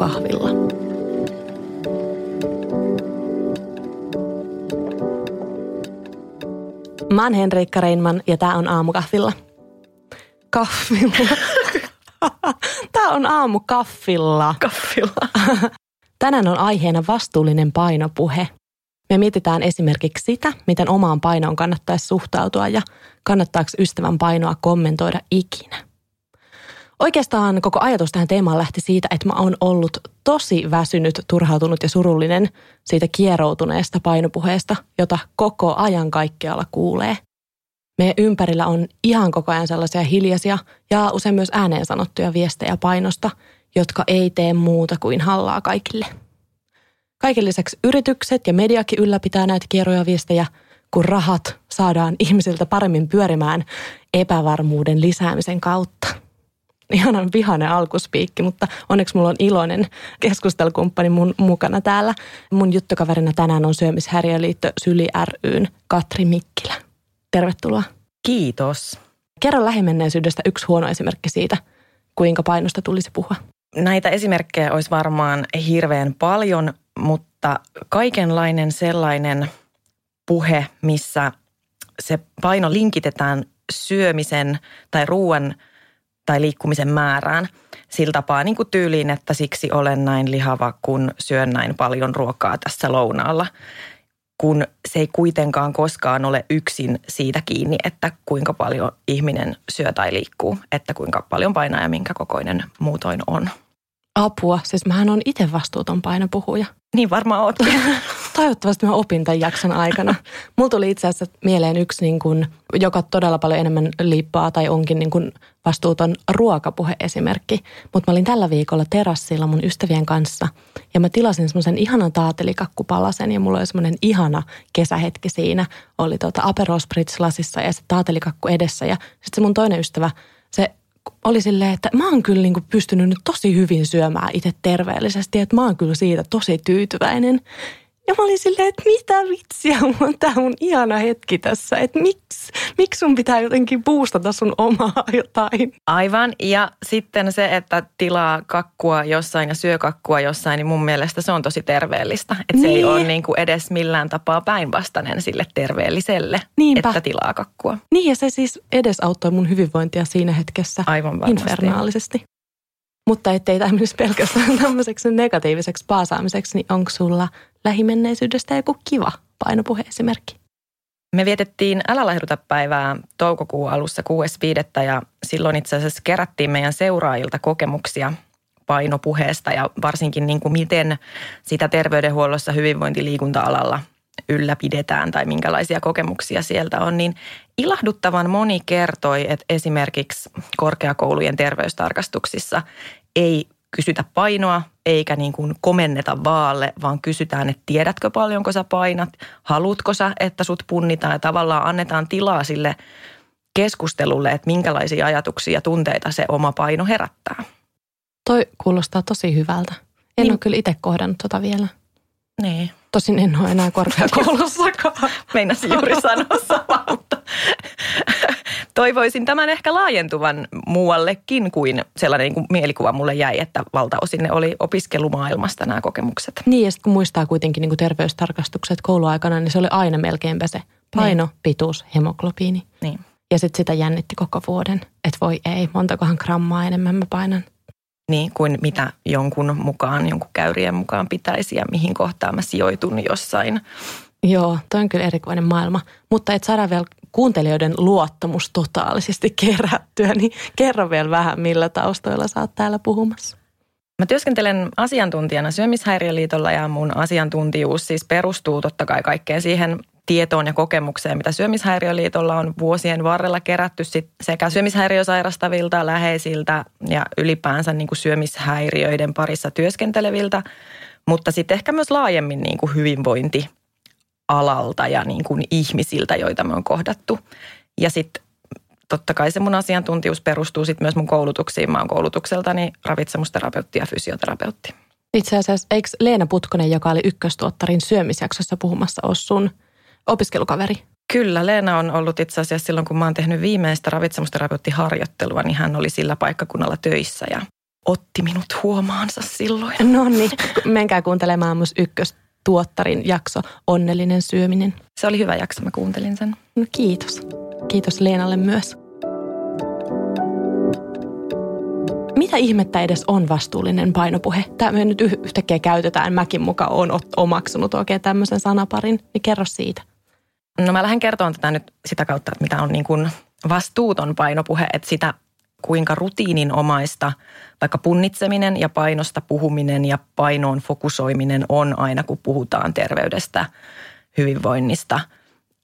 aamukahvilla. Mä oon Henriikka Reinman ja tää on aamukahvilla. Kaffilla. tää on aamukaffilla. Kaffilla. Tänään on aiheena vastuullinen painopuhe. Me mietitään esimerkiksi sitä, miten omaan painoon kannattaisi suhtautua ja kannattaako ystävän painoa kommentoida ikinä. Oikeastaan koko ajatus tähän teemaan lähti siitä, että mä oon ollut tosi väsynyt, turhautunut ja surullinen siitä kieroutuneesta painopuheesta, jota koko ajan kaikkialla kuulee. Meidän ympärillä on ihan koko ajan sellaisia hiljaisia ja usein myös ääneen sanottuja viestejä painosta, jotka ei tee muuta kuin hallaa kaikille. Kaiken lisäksi yritykset ja mediakin ylläpitää näitä kierroja viestejä, kun rahat saadaan ihmisiltä paremmin pyörimään epävarmuuden lisäämisen kautta ihanan vihainen alkuspiikki, mutta onneksi mulla on iloinen keskustelukumppani mun mukana täällä. Mun juttukaverina tänään on Syömishäiriöliitto Syli ryn Katri Mikkilä. Tervetuloa. Kiitos. Kerro lähimenneisyydestä yksi huono esimerkki siitä, kuinka painosta tulisi puhua. Näitä esimerkkejä olisi varmaan hirveän paljon, mutta kaikenlainen sellainen puhe, missä se paino linkitetään syömisen tai ruoan – tai liikkumisen määrään sillä tapaa niin kuin tyyliin, että siksi olen näin lihava, kun syön näin paljon ruokaa tässä lounaalla. Kun se ei kuitenkaan koskaan ole yksin siitä kiinni, että kuinka paljon ihminen syö tai liikkuu, että kuinka paljon painaa ja minkä kokoinen muutoin on. Apua, siis mähän on itse vastuuton painopuhuja. Niin varmaan ootkin. Toivottavasti mä opin tämän jakson aikana. Mulla tuli itse asiassa mieleen yksi, niin kuin, joka todella paljon enemmän liippaa tai onkin niin kuin vastuuton ruokapuhe-esimerkki. Mutta mä olin tällä viikolla terassilla mun ystävien kanssa ja mä tilasin semmoisen ihanan taatelikakkupalasen ja mulla oli semmoinen ihana kesähetki siinä. Oli tota Aperol Spritz lasissa ja se taatelikakku edessä ja sitten se mun toinen ystävä, se oli silleen, että mä oon kyllä niin kuin pystynyt nyt tosi hyvin syömään itse terveellisesti, että mä oon kyllä siitä tosi tyytyväinen. Ja mä olin silleen, että mitä vitsiä, on tämä mun ihana hetki tässä, että miksi, miksi sun pitää jotenkin boostata sun omaa jotain. Aivan, ja sitten se, että tilaa kakkua jossain ja syö kakkua jossain, niin mun mielestä se on tosi terveellistä. Että niin. se ei niin. ole niin kuin edes millään tapaa päinvastainen sille terveelliselle, Niinpä. että tilaa kakkua. Niin, ja se siis edesauttoi mun hyvinvointia siinä hetkessä Aivan varmasti. infernaalisesti. Mutta ettei tämä menisi pelkästään tämmöiseksi negatiiviseksi paasaamiseksi, niin onko sulla lähimenneisyydestä joku kiva painopuhe-esimerkki? Me vietettiin Älä lähduta päivää toukokuun alussa 6.5. ja silloin itse asiassa kerättiin meidän seuraajilta kokemuksia painopuheesta ja varsinkin niin kuin miten sitä terveydenhuollossa hyvinvointiliikunta-alalla ylläpidetään tai minkälaisia kokemuksia sieltä on, niin ilahduttavan moni kertoi, että esimerkiksi korkeakoulujen terveystarkastuksissa ei kysytä painoa eikä niin kuin komenneta vaalle, vaan kysytään, että tiedätkö paljonko sä painat, haluatko sä, että sut punnitaan ja tavallaan annetaan tilaa sille keskustelulle, että minkälaisia ajatuksia ja tunteita se oma paino herättää. Toi kuulostaa tosi hyvältä. En niin. ole kyllä itse kohdannut tota vielä. Niin. Tosin en ole enää korkeakoulussakaan. Meinasin juuri sanoa samaa, mutta toivoisin tämän ehkä laajentuvan muuallekin kuin sellainen niin kuin mielikuva mulle jäi, että valtaosin ne oli opiskelumaailmasta nämä kokemukset. Niin ja sitten kun muistaa kuitenkin niin kuin terveystarkastukset kouluaikana, niin se oli aina melkeinpä se paino, niin. pituus, hemoglobiini. Niin. Ja sitten sitä jännitti koko vuoden, että voi ei, montakohan grammaa enemmän mä painan. Niin, kuin mitä jonkun mukaan, jonkun käyrien mukaan pitäisi ja mihin kohtaan mä sijoitun jossain. Joo, toi on kyllä erikoinen maailma. Mutta et saada vielä kuuntelijoiden luottamus totaalisesti kerättyä, niin kerro vielä vähän, millä taustoilla sä oot täällä puhumassa. Mä työskentelen asiantuntijana Syömishäiriöliitolla ja mun asiantuntijuus siis perustuu totta kai kaikkeen siihen tietoon ja kokemukseen, mitä Syömishäiriöliitolla on vuosien varrella kerätty sit sekä syömishäiriösairastavilta, läheisiltä ja ylipäänsä niin kuin syömishäiriöiden parissa työskenteleviltä, mutta sitten ehkä myös laajemmin niin kuin hyvinvointi alalta ja niin kuin ihmisiltä, joita me on kohdattu. Ja sitten totta kai se mun asiantuntijuus perustuu sitten myös mun koulutuksiin. Mä oon koulutukseltani ravitsemusterapeutti ja fysioterapeutti. Itse asiassa, eikö Leena Putkonen, joka oli ykköstuottarin syömisjaksossa puhumassa, ole sun opiskelukaveri? Kyllä, Leena on ollut itse asiassa silloin, kun mä oon tehnyt viimeistä ravitsemusterapeuttiharjoittelua, niin hän oli sillä paikkakunnalla töissä ja otti minut huomaansa silloin. No niin, menkää kuuntelemaan myös ykköstuottarin jakso Onnellinen syöminen. Se oli hyvä jakso, mä kuuntelin sen. No kiitos. Kiitos Leenalle myös. Mitä ihmettä edes on vastuullinen painopuhe? Tämä me nyt yhtäkkiä käytetään, mäkin mukaan on omaksunut oikein tämmöisen sanaparin, niin kerro siitä. No mä lähden kertomaan tätä nyt sitä kautta, että mitä on niin kuin vastuuton painopuhe, että sitä kuinka rutiininomaista vaikka punnitseminen ja painosta puhuminen ja painoon fokusoiminen on aina, kun puhutaan terveydestä, hyvinvoinnista,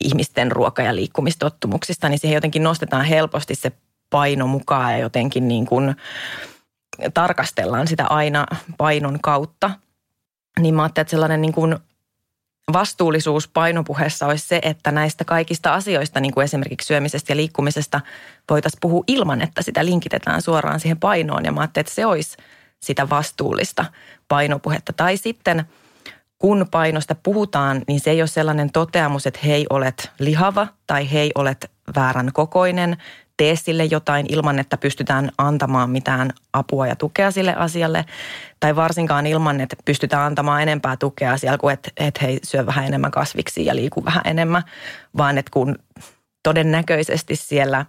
ihmisten ruoka- ja liikkumistottumuksista, niin siihen jotenkin nostetaan helposti se paino mukaan ja jotenkin niin kuin tarkastellaan sitä aina painon kautta. Niin mä ajattelin, että sellainen niin kuin vastuullisuus painopuheessa olisi se, että näistä kaikista asioista, niin kuin esimerkiksi syömisestä ja liikkumisesta, voitaisiin puhua ilman, että sitä linkitetään suoraan siihen painoon. Ja mä ajattelin, että se olisi sitä vastuullista painopuhetta. Tai sitten kun painosta puhutaan, niin se ei ole sellainen toteamus, että hei olet lihava tai hei olet väärän kokoinen tee sille jotain ilman, että pystytään antamaan mitään apua ja tukea sille asialle. Tai varsinkaan ilman, että pystytään antamaan enempää tukea siellä kuin, että, että hei, syö vähän enemmän kasviksi ja liiku vähän enemmän. Vaan että kun todennäköisesti siellä,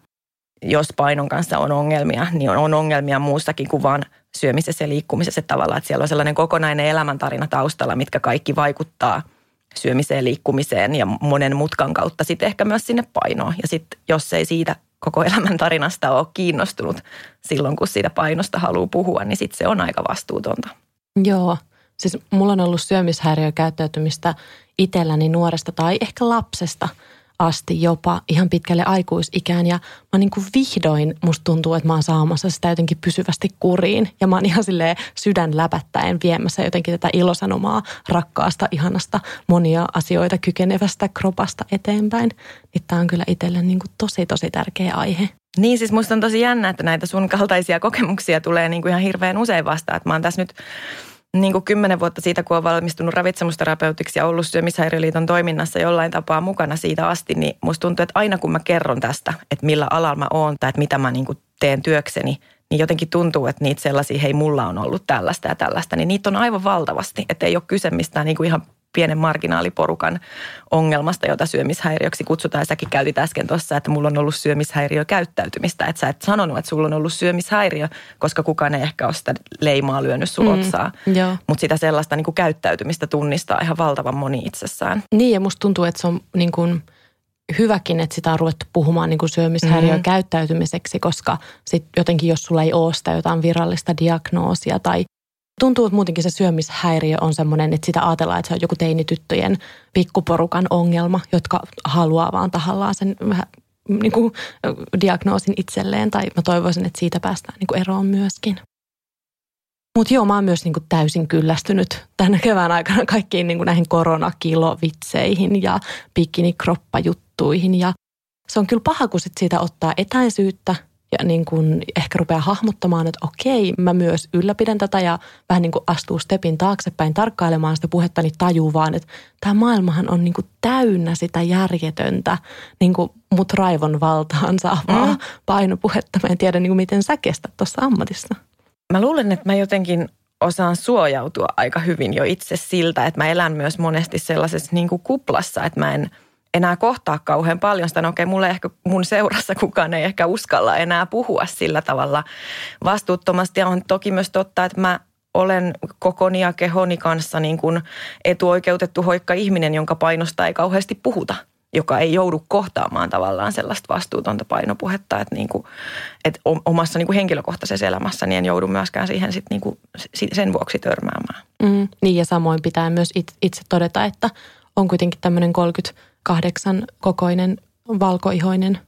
jos painon kanssa on ongelmia, niin on, ongelmia muustakin kuin vaan syömisessä ja liikkumisessa tavallaan. Että siellä on sellainen kokonainen elämäntarina taustalla, mitkä kaikki vaikuttaa – syömiseen, liikkumiseen ja monen mutkan kautta sitten ehkä myös sinne painoon. Ja sitten jos ei siitä koko elämän tarinasta ole kiinnostunut silloin, kun siitä painosta haluaa puhua, niin sitten se on aika vastuutonta. Joo, siis mulla on ollut syömishäiriökäyttäytymistä itselläni nuoresta tai ehkä lapsesta – asti jopa ihan pitkälle aikuisikään. Ja mä niin kuin vihdoin, musta tuntuu, että mä oon saamassa sitä jotenkin pysyvästi kuriin. Ja mä oon ihan silleen sydän läpättäen viemässä jotenkin tätä ilosanomaa rakkaasta, ihanasta, monia asioita kykenevästä kropasta eteenpäin. Niin tää on kyllä itselle niin kuin tosi, tosi tärkeä aihe. Niin siis musta on tosi jännä, että näitä sun kaltaisia kokemuksia tulee niin kuin ihan hirveän usein vastaan. Että mä oon tässä nyt niin kuin kymmenen vuotta siitä, kun olen valmistunut ravitsemusterapeutiksi ja ollut syömishäiriöliiton toiminnassa jollain tapaa mukana siitä asti, niin musta tuntuu, että aina kun mä kerron tästä, että millä alalla mä oon tai että mitä mä niin kuin teen työkseni, niin jotenkin tuntuu, että niitä sellaisia, hei mulla on ollut tällaista ja tällaista, niin niitä on aivan valtavasti. Että ei ole kyse mistään niin kuin ihan pienen marginaaliporukan ongelmasta, jota syömishäiriöksi kutsutaan. Säkin käytit äsken tuossa, että mulla on ollut syömishäiriökäyttäytymistä. Että sä et sanonut, että sulla on ollut syömishäiriö, koska kukaan ei ehkä ole sitä leimaa lyönyt sun mm, otsaa. Mutta sitä sellaista niin kuin käyttäytymistä tunnistaa ihan valtavan moni itsessään. Niin ja musta tuntuu, että se on niin kuin hyväkin, että sitä on ruvettu puhumaan niin kuin syömishäiriön käyttäytymiseksi, koska sit jotenkin jos sulla ei ole sitä jotain virallista diagnoosia tai Tuntuu, että muutenkin se syömishäiriö on semmoinen, että sitä ajatellaan, että se on joku teinityttöjen pikkuporukan ongelma, jotka haluaa vaan tahallaan sen niin kuin diagnoosin itselleen. Tai mä toivoisin, että siitä päästään niin kuin eroon myöskin. Mutta joo, mä oon myös niin kuin täysin kyllästynyt tänä kevään aikana kaikkiin niin kuin näihin koronakilovitseihin ja bikinikroppajuttuihin. Ja se on kyllä paha, kun sit siitä ottaa etäisyyttä ja niin kuin ehkä rupeaa hahmottamaan, että okei, mä myös ylläpidän tätä ja vähän niin kuin astuu stepin taaksepäin tarkkailemaan sitä puhetta, niin tajuu vaan, että tämä maailmahan on niin kuin täynnä sitä järjetöntä niin kuin mut raivon valtaan saavaa mm. painopuhetta. Mä en tiedä, niin kuin miten sä kestät tuossa ammatissa. Mä luulen, että mä jotenkin osaan suojautua aika hyvin jo itse siltä, että mä elän myös monesti sellaisessa niin kuin kuplassa, että mä en – enää kohtaa kauhean paljon sitä. No okei, mulle ehkä mun seurassa kukaan ei ehkä uskalla enää puhua sillä tavalla vastuuttomasti. Ja on toki myös totta, että mä olen kokoni ja kehoni kanssa niin kuin etuoikeutettu hoikka ihminen, jonka painosta ei kauheasti puhuta joka ei joudu kohtaamaan tavallaan sellaista vastuutonta painopuhetta, että, niin kuin, että omassa niin kuin henkilökohtaisessa elämässä niin en joudu myöskään siihen sit niin kuin sen vuoksi törmäämään. Mm, niin ja samoin pitää myös itse todeta, että on kuitenkin tämmöinen 30 kahdeksan kokoinen valkoihoinen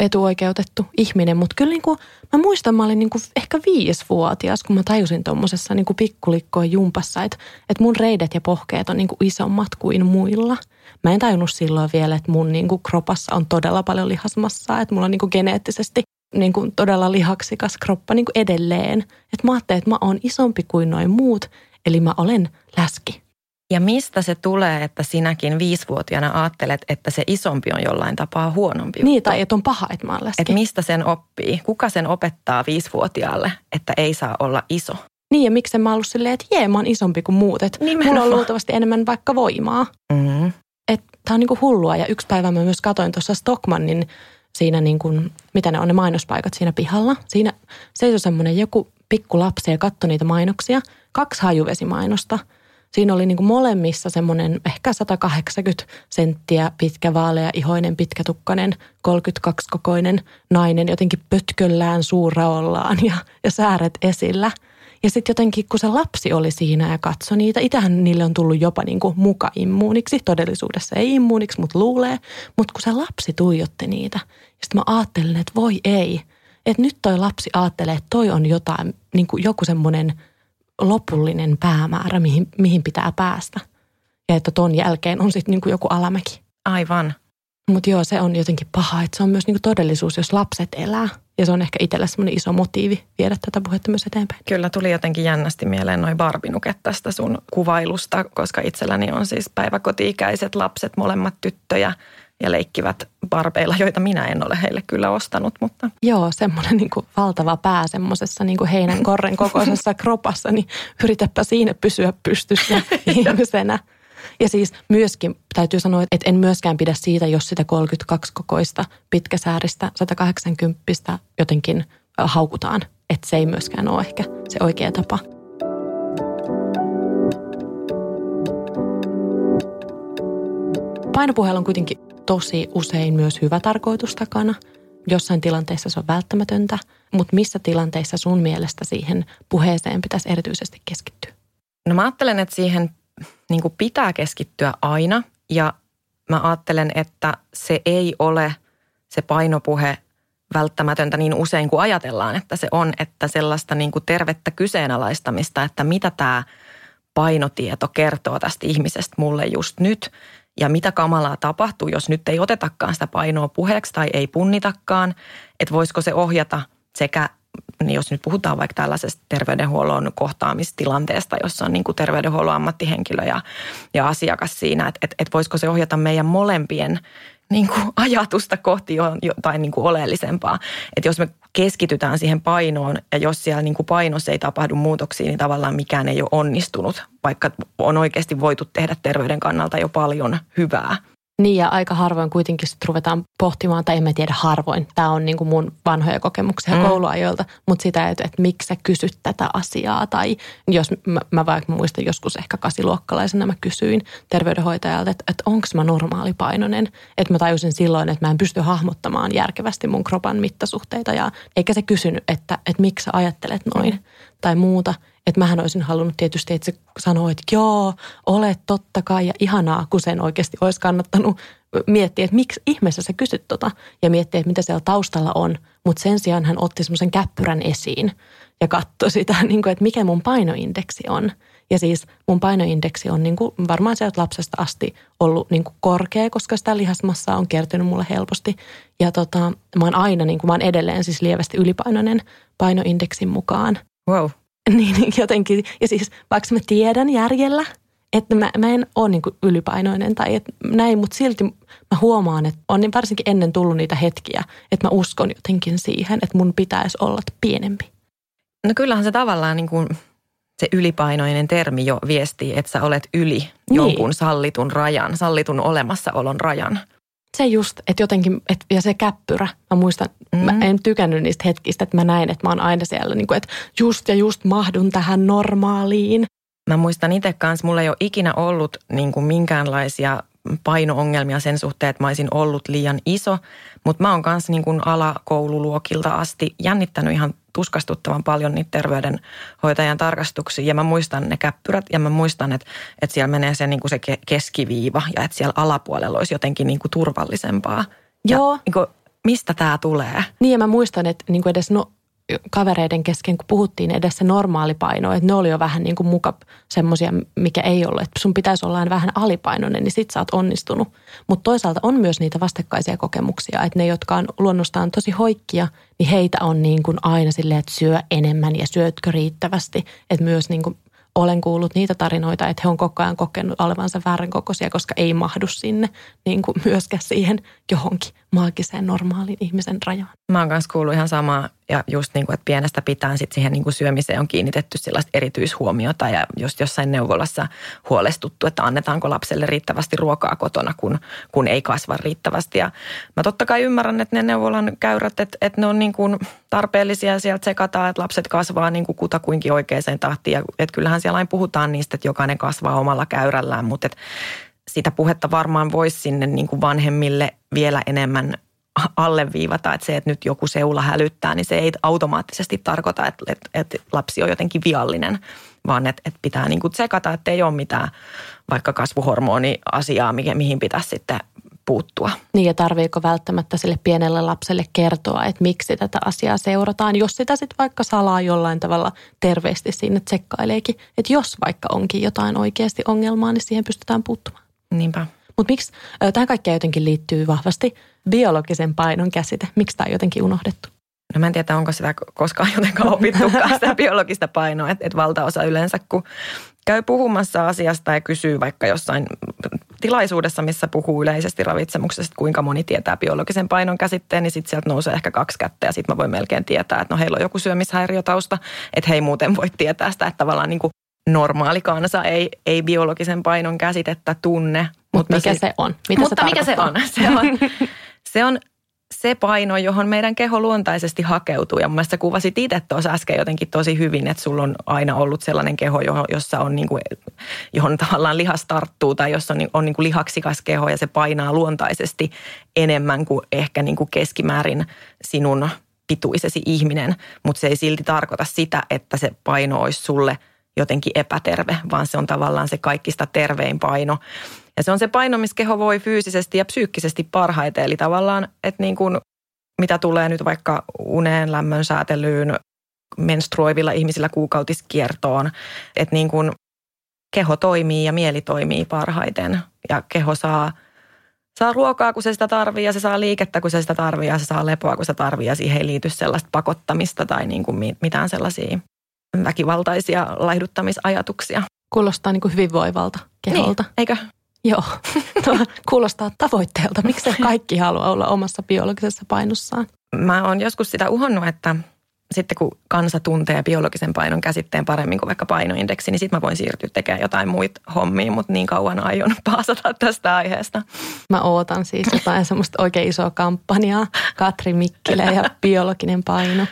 etuoikeutettu ihminen. Mutta kyllä niin kuin, mä muistan, mä olin niin kuin ehkä viisivuotias, kun mä tajusin tuommoisessa niin pikkulikkoon jumpassa, että, että mun reidet ja pohkeet on niin kuin isommat kuin muilla. Mä en tajunnut silloin vielä, että mun niin kuin kropassa on todella paljon lihasmassaa, että mulla on niin kuin geneettisesti niin kuin todella lihaksikas kroppa niin kuin edelleen. Että mä ajattelin, että mä oon isompi kuin noin muut, eli mä olen läski. Ja mistä se tulee, että sinäkin viisivuotiaana ajattelet, että se isompi on jollain tapaa huonompi juttu? Niin, tai että on paha, että mä oon Että mistä sen oppii? Kuka sen opettaa viisivuotiaalle, että ei saa olla iso? Niin, ja miksi mä ollut silleen, että jee, mä oon isompi kuin muut. Että mulla on luultavasti enemmän vaikka voimaa. Mm-hmm. Että tää on niinku hullua. Ja yksi päivä mä myös katoin tuossa Stockmannin siinä niin kuin, mitä ne on ne mainospaikat siinä pihalla. Siinä seisoi semmoinen joku pikku lapsi ja katsoi niitä mainoksia. Kaksi hajuvesimainosta – Siinä oli niin kuin molemmissa semmoinen ehkä 180 senttiä pitkä vaalea ihoinen pitkätukkainen 32-kokoinen nainen jotenkin pötköllään suuraollaan ja, ja sääret esillä. Ja sitten jotenkin kun se lapsi oli siinä ja katsoi niitä, itähän niille on tullut jopa niin kuin muka immuuniksi. Todellisuudessa ei immuuniksi, mutta luulee. Mutta kun se lapsi tuijotti niitä, ja sitten mä ajattelin, että voi ei. Että nyt toi lapsi ajattelee, että toi on jotain, niin kuin joku semmoinen – lopullinen päämäärä, mihin, mihin pitää päästä. Ja että ton jälkeen on sitten niinku joku alamäki. Aivan. Mutta joo, se on jotenkin paha, että se on myös niinku todellisuus, jos lapset elää. Ja se on ehkä itselle semmoinen iso motiivi viedä tätä puhetta myös eteenpäin. Kyllä tuli jotenkin jännästi mieleen noin barbinuket tästä sun kuvailusta, koska itselläni on siis päiväkoti-ikäiset lapset, molemmat tyttöjä – ja leikkivät barbeilla, joita minä en ole heille kyllä ostanut. Mutta. Joo, semmoinen niin kuin valtava pää semmoisessa niin heinän korren kokoisessa kropassa, niin yritäpä siinä pysyä pystyssä ihmisenä. Ja siis myöskin täytyy sanoa, että en myöskään pidä siitä, jos sitä 32 kokoista pitkäsääristä 180 jotenkin haukutaan. Että se ei myöskään ole ehkä se oikea tapa. Painopuheella on kuitenkin tosi usein myös hyvä tarkoitus takana. Jossain tilanteessa se on välttämätöntä, mutta missä tilanteissa sun mielestä siihen puheeseen pitäisi erityisesti keskittyä? No mä ajattelen, että siihen niin pitää keskittyä aina ja mä ajattelen, että se ei ole se painopuhe välttämätöntä niin usein kuin ajatellaan, että se on, että sellaista niin kuin tervettä kyseenalaistamista, että mitä tämä painotieto kertoo tästä ihmisestä mulle just nyt – ja mitä kamalaa tapahtuu, jos nyt ei otetakaan sitä painoa puheeksi tai ei punnitakaan, että voisiko se ohjata sekä niin jos nyt puhutaan vaikka tällaisesta terveydenhuollon kohtaamistilanteesta, jossa on niin kuin terveydenhuollon ammattihenkilö ja, ja asiakas siinä, että, että, että voisiko se ohjata meidän molempien niin kuin ajatusta kohti jotain niin kuin oleellisempaa. Että jos me keskitytään siihen painoon ja jos siellä niin kuin painossa ei tapahdu muutoksia, niin tavallaan mikään ei ole onnistunut, vaikka on oikeasti voitu tehdä terveyden kannalta jo paljon hyvää. Niin ja aika harvoin kuitenkin sitten ruvetaan pohtimaan, tai en mä tiedä harvoin. Tämä on niin kuin mun vanhoja kokemuksia mm. kouluajoilta, mutta sitä, että, että miksi sä kysyt tätä asiaa. Tai jos mä, mä vaikka muistan joskus ehkä kasiluokkalaisena mä kysyin terveydenhoitajalta, että, että onko mä normaalipainoinen. Että mä tajusin silloin, että mä en pysty hahmottamaan järkevästi mun kropan mittasuhteita. Ja eikä se kysynyt, että, että miksi sä ajattelet noin mm. tai muuta – että mähän olisin halunnut tietysti, että se sanoo, että joo, olet totta kai ja ihanaa, kun sen oikeasti olisi kannattanut miettiä, että miksi ihmeessä sä kysyt tota ja miettiä, että mitä siellä taustalla on. Mutta sen sijaan hän otti semmoisen käppyrän esiin ja katsoi sitä, niin kuin, että mikä mun painoindeksi on. Ja siis mun painoindeksi on niin kuin varmaan sieltä lapsesta asti ollut niin kuin korkea, koska sitä lihasmassaa on kertynyt mulle helposti. Ja tota, mä oon aina, niin kuin mä oon edelleen siis lievästi ylipainoinen painoindeksin mukaan. Wow. Niin, niin jotenkin, ja siis vaikka mä tiedän järjellä, että mä, mä en ole niin ylipainoinen tai että näin, mutta silti mä huomaan, että on niin varsinkin ennen tullut niitä hetkiä, että mä uskon jotenkin siihen, että mun pitäisi olla pienempi. No kyllähän se tavallaan niin kuin se ylipainoinen termi jo viestii, että sä olet yli niin. jonkun sallitun rajan, sallitun olemassaolon rajan se just, että jotenkin, et, ja se käppyrä, mä muistan, mm. mä en tykännyt niistä hetkistä, että mä näin, että mä oon aina siellä, niin kuin, että just ja just mahdun tähän normaaliin. Mä muistan itse kanssa, mulla ei ole ikinä ollut niin kuin minkäänlaisia paino-ongelmia sen suhteen, että mä olisin ollut liian iso. Mutta mä oon kanssa niin kuin alakoululuokilta asti jännittänyt ihan tuskastuttavan paljon niitä terveydenhoitajan tarkastuksia. Ja mä muistan ne käppyrät ja mä muistan, että, että siellä menee se, niin kuin se keskiviiva ja että siellä alapuolella olisi jotenkin niin kuin turvallisempaa. Joo. Ja, niin kuin, mistä tämä tulee? Niin ja mä muistan, että niin kuin edes no, kavereiden kesken, kun puhuttiin edes se normaali paino, että ne oli jo vähän niin kuin muka semmoisia, mikä ei ole, että sun pitäisi olla vähän alipainoinen, niin sit sä oot onnistunut. Mutta toisaalta on myös niitä vastakkaisia kokemuksia, että ne, jotka on luonnostaan tosi hoikkia, niin heitä on niin kuin aina silleen, että syö enemmän ja syötkö riittävästi. Että myös niin kuin olen kuullut niitä tarinoita, että he on koko ajan kokenut olevansa väärän kokoisia, koska ei mahdu sinne niin kuin myöskään siihen johonkin maagiseen normaalin ihmisen rajaan. Mä oon kanssa kuullut ihan samaa ja just niin kuin, että pienestä pitäen sit siihen niin kuin syömiseen on kiinnitetty sellaista erityishuomiota ja just jossain neuvolassa huolestuttu, että annetaanko lapselle riittävästi ruokaa kotona, kun, kun ei kasva riittävästi. Ja mä totta kai ymmärrän, että ne neuvolan käyrät, että, että ne on niin kuin tarpeellisia sieltä sekataan, että lapset kasvaa niin kuin kutakuinkin oikeaan tahtiin. Ja että kyllähän siellä aina puhutaan niistä, että jokainen kasvaa omalla käyrällään, mutta että sitä puhetta varmaan voisi sinne niin kuin vanhemmille vielä enemmän alleviivata, että se, että nyt joku seula hälyttää, niin se ei automaattisesti tarkoita, että, että, että lapsi on jotenkin viallinen, vaan että, että pitää niin kuin tsekata, että ei ole mitään vaikka kasvuhormoni-asiaa, mihin pitäisi sitten puuttua. Niin ja tarviiko välttämättä sille pienelle lapselle kertoa, että miksi tätä asiaa seurataan, jos sitä sitten vaikka salaa jollain tavalla terveesti sinne tsekkaileekin. Että jos vaikka onkin jotain oikeasti ongelmaa, niin siihen pystytään puuttumaan. Niinpä. Mutta miksi tähän kaikkea jotenkin liittyy vahvasti biologisen painon käsite? Miksi tämä on jotenkin unohdettu? No mä en tiedä, onko sitä koskaan jotenkaan opittukaan sitä biologista painoa, että et valtaosa yleensä, kun käy puhumassa asiasta ja kysyy vaikka jossain tilaisuudessa, missä puhuu yleisesti ravitsemuksesta, kuinka moni tietää biologisen painon käsitteen, niin sitten sieltä nousee ehkä kaksi kättä ja sitten mä voin melkein tietää, että no heillä on joku syömishäiriötausta, että he ei muuten voi tietää sitä, että tavallaan niin kuin normaali kansa ei, ei biologisen painon käsitettä tunne. Mut mutta mikä siis, se on? Mitä mutta se mikä se on? Se on, se on se paino, johon meidän keho luontaisesti hakeutuu. Ja mun mielestä kuvasit itse tuossa äsken jotenkin tosi hyvin, että sulla on aina ollut sellainen keho, jossa on niin kuin, johon tavallaan lihas tarttuu tai jossa on, on niin kuin lihaksikas keho ja se painaa luontaisesti enemmän kuin ehkä niin kuin keskimäärin sinun pituisesi ihminen. Mutta se ei silti tarkoita sitä, että se paino olisi sulle – jotenkin epäterve, vaan se on tavallaan se kaikista tervein paino. Ja se on se paino, missä keho voi fyysisesti ja psyykkisesti parhaiten. Eli tavallaan, että niin kuin, mitä tulee nyt vaikka uneen, lämmön säätelyyn, menstruoivilla ihmisillä kuukautiskiertoon, että niin kuin keho toimii ja mieli toimii parhaiten. Ja keho saa, saa ruokaa, kun se sitä tarvii ja se saa liikettä, kun se sitä tarvii ja se saa lepoa, kun se tarvii ja siihen ei liity sellaista pakottamista tai niin kuin mitään sellaisia väkivaltaisia laihduttamisajatuksia. Kuulostaa niin kuin hyvinvoivalta keholta. Niin, eikö? Joo, kuulostaa tavoitteelta. Miksi kaikki haluaa olla omassa biologisessa painossaan? Mä oon joskus sitä uhonnut, että sitten kun kansa tuntee biologisen painon käsitteen paremmin kuin vaikka painoindeksi, niin sitten mä voin siirtyä tekemään jotain muita hommia, mutta niin kauan aion paasata tästä aiheesta. Mä ootan siis jotain semmoista oikein isoa kampanjaa, Katri Mikkilä ja biologinen paino.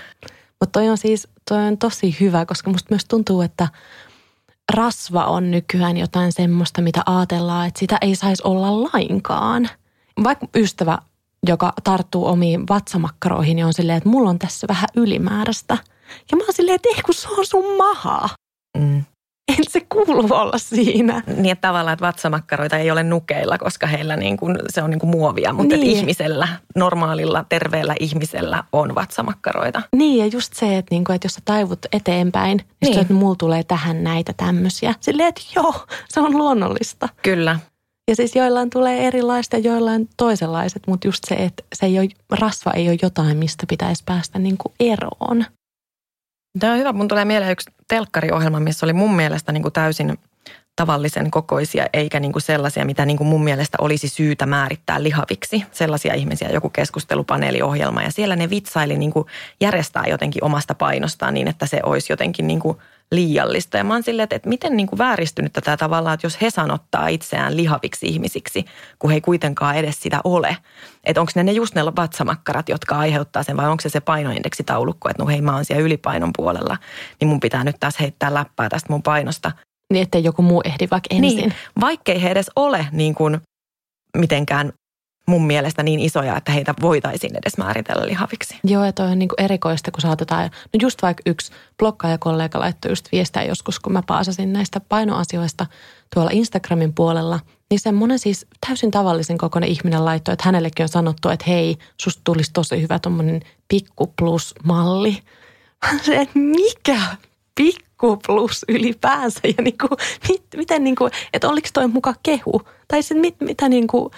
Mutta toi on siis toi on tosi hyvä, koska musta myös tuntuu, että rasva on nykyään jotain semmoista, mitä ajatellaan, että sitä ei saisi olla lainkaan. Vaikka ystävä, joka tarttuu omiin vatsamakkaroihin, niin on silleen, että mulla on tässä vähän ylimääräistä. Ja mä oon silleen, että ei kun se on sun maha. Mm ei se kuulu olla siinä. Niin, että tavallaan, että vatsamakkaroita ei ole nukeilla, koska heillä niin kuin, se on niin kuin muovia, mutta niin. ihmisellä, normaalilla, terveellä ihmisellä on vatsamakkaroita. Niin, ja just se, että, niin kuin, että jos sä taivut eteenpäin, niin, niin. että mulla tulee tähän näitä tämmöisiä. Silleen, että joo, se on luonnollista. Kyllä. Ja siis joillain tulee erilaista ja joillain toisenlaiset, mutta just se, että se ei ole, rasva ei ole jotain, mistä pitäisi päästä niin kuin eroon. Tämä on hyvä. Mun tulee mieleen yksi telkkariohjelma, missä oli mun mielestä niin kuin täysin tavallisen kokoisia, eikä niin kuin sellaisia, mitä niin kuin mun mielestä olisi syytä määrittää lihaviksi. Sellaisia ihmisiä, joku keskustelupaneeliohjelma. Ja siellä ne vitsaili niin kuin järjestää jotenkin omasta painostaan niin, että se olisi jotenkin niin kuin liiallista. Ja mä oon silleen, että, että miten niin kuin vääristynyt tätä tavallaan, että jos he sanottaa itseään lihaviksi ihmisiksi, kun he ei kuitenkaan edes sitä ole. Että onko ne, ne just ne vatsamakkarat, jotka aiheuttaa sen vai onko se se painoindeksitaulukko, että no hei mä oon siellä ylipainon puolella, niin mun pitää nyt taas heittää läppää tästä mun painosta. Niin, ettei joku muu ehdi vaikka ensin. Niin, vaikkei he edes ole niin kuin mitenkään mun mielestä niin isoja, että heitä voitaisiin edes määritellä lihaviksi. Joo, ja toi on niin kuin erikoista, kun saatetaan, no just vaikka yksi blokkaajakollega laittoi just viestiä joskus, kun mä paasasin näistä painoasioista tuolla Instagramin puolella, niin semmoinen siis täysin tavallisen kokoinen ihminen laittoi, että hänellekin on sanottu, että hei, susta tulisi tosi hyvä tuommoinen pikku plus malli. Se, että mikä pikku plus ylipäänsä ja niin kuin, mit, miten niin kuin, että oliko toi muka kehu? Tai sitten mit, mitä niin kuin,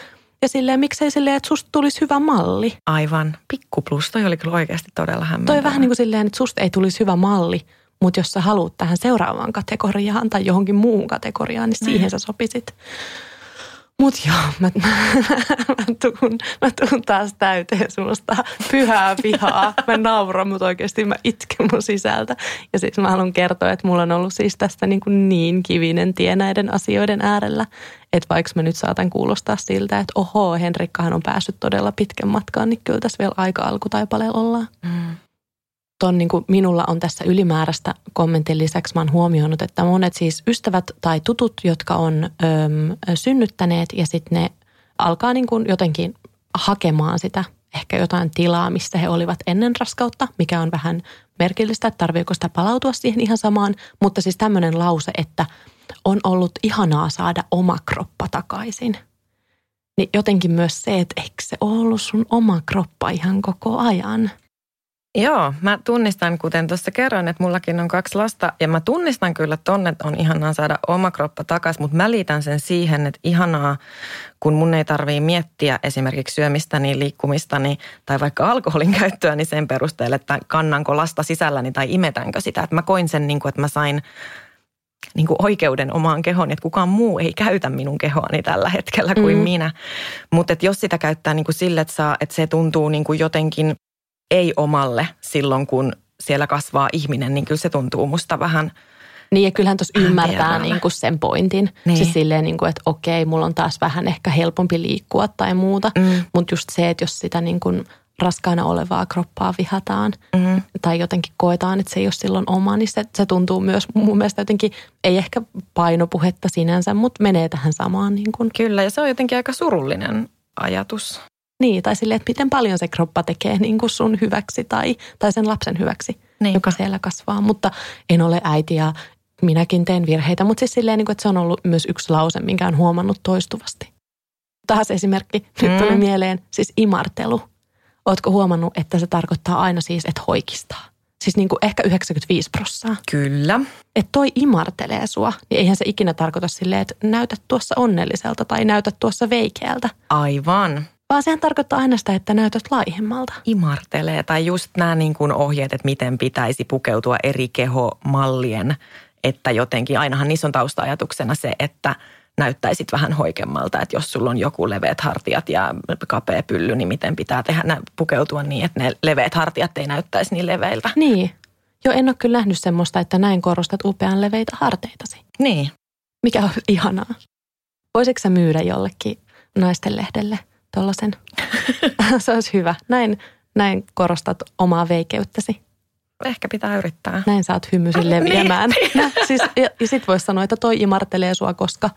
ja silleen, miksei silleen, että susta tulisi hyvä malli. Aivan. Pikku plus, toi oli kyllä oikeasti todella hämmentävä. Toi vähän niin kuin silleen, että susta ei tulisi hyvä malli, Mutta jos sä haluat tähän seuraavaan kategoriaan tai johonkin muuhun kategoriaan, niin siihen sä sopisit. Mut joo, mä, mä, mä, tuun, mä tuun taas täyteen semmoista pyhää vihaa. Mä nauran, mutta oikeasti mä itken mun sisältä. Ja siis mä haluan kertoa, että mulla on ollut siis tästä niin, kuin niin kivinen tie näiden asioiden äärellä. Että vaikka mä nyt saatan kuulostaa siltä, että oho, Henrikkahan on päässyt todella pitkän matkaan, niin kyllä tässä vielä aika alkutaipaleella ollaan. Mm ton niin kuin minulla on tässä ylimääräistä kommentin lisäksi, mä oon huomioinut, että monet siis ystävät tai tutut, jotka on öm, synnyttäneet ja sitten ne alkaa niin kuin jotenkin hakemaan sitä ehkä jotain tilaa, missä he olivat ennen raskautta, mikä on vähän merkillistä, että tarviiko sitä palautua siihen ihan samaan. Mutta siis tämmöinen lause, että on ollut ihanaa saada oma kroppa takaisin. Niin jotenkin myös se, että eikö se ollut sun oma kroppa ihan koko ajan – Joo, mä tunnistan, kuten tuossa kerroin, että mullakin on kaksi lasta ja mä tunnistan kyllä tonne, että on ihanaa saada oma kroppa takaisin, mutta mä liitän sen siihen, että ihanaa, kun mun ei tarvii miettiä esimerkiksi syömistäni, liikkumistani tai vaikka alkoholin käyttöäni sen perusteella, että kannanko lasta sisälläni tai imetänkö sitä. Että mä koin sen, niin kuin, että mä sain niin kuin oikeuden omaan kehoon, että kukaan muu ei käytä minun kehoani tällä hetkellä kuin mm. minä. Mutta jos sitä käyttää niin kuin sille, että, saa, että se tuntuu niin kuin jotenkin – ei omalle silloin, kun siellä kasvaa ihminen, niin kyllä se tuntuu musta vähän niin ja kyllähän tuossa ymmärtää niin kuin sen pointin. Niin. Siis silleen, niin kuin, että okei, mulla on taas vähän ehkä helpompi liikkua tai muuta. Mm. Mutta just se, että jos sitä niin kuin raskaana olevaa kroppaa vihataan mm. tai jotenkin koetaan, että se ei ole silloin oma, niin se, se tuntuu myös mun mielestä jotenkin, ei ehkä painopuhetta sinänsä, mutta menee tähän samaan. Niin kuin. Kyllä ja se on jotenkin aika surullinen ajatus. Niin, tai silleen, että miten paljon se kroppa tekee niin kuin sun hyväksi tai, tai sen lapsen hyväksi, Niinpä. joka siellä kasvaa. Mutta en ole äiti ja minäkin teen virheitä, mutta siis silleen, niin kuin, että se on ollut myös yksi lause, minkä on huomannut toistuvasti. Taas esimerkki, nyt tuli mm. mieleen, siis imartelu. Oletko huomannut, että se tarkoittaa aina siis, että hoikistaa? Siis niin kuin ehkä 95 prossaa. Kyllä. Että toi imartelee sua, niin eihän se ikinä tarkoita silleen, että näytät tuossa onnelliselta tai näytät tuossa veikeältä. Aivan vaan sehän tarkoittaa aina sitä, että näytät laihemmalta. Imartelee tai just nämä niin kuin ohjeet, että miten pitäisi pukeutua eri kehomallien, että jotenkin ainahan niissä on tausta-ajatuksena se, että näyttäisit vähän hoikemmalta, että jos sulla on joku leveät hartiat ja kapea pylly, niin miten pitää tehdä pukeutua niin, että ne leveät hartiat ei näyttäisi niin leveiltä. Niin. Jo en ole kyllä nähnyt semmoista, että näin korostat upean leveitä harteitasi. Niin. Mikä on ihanaa. Voisitko sä myydä jollekin naisten lehdelle – tuollaisen. se olisi hyvä. Näin, näin korostat omaa veikeyttäsi. Ehkä pitää yrittää. Näin saat hymysin leviämään. niin. siis, ja ja sit voisi sanoa, että toi imartelee sua, koska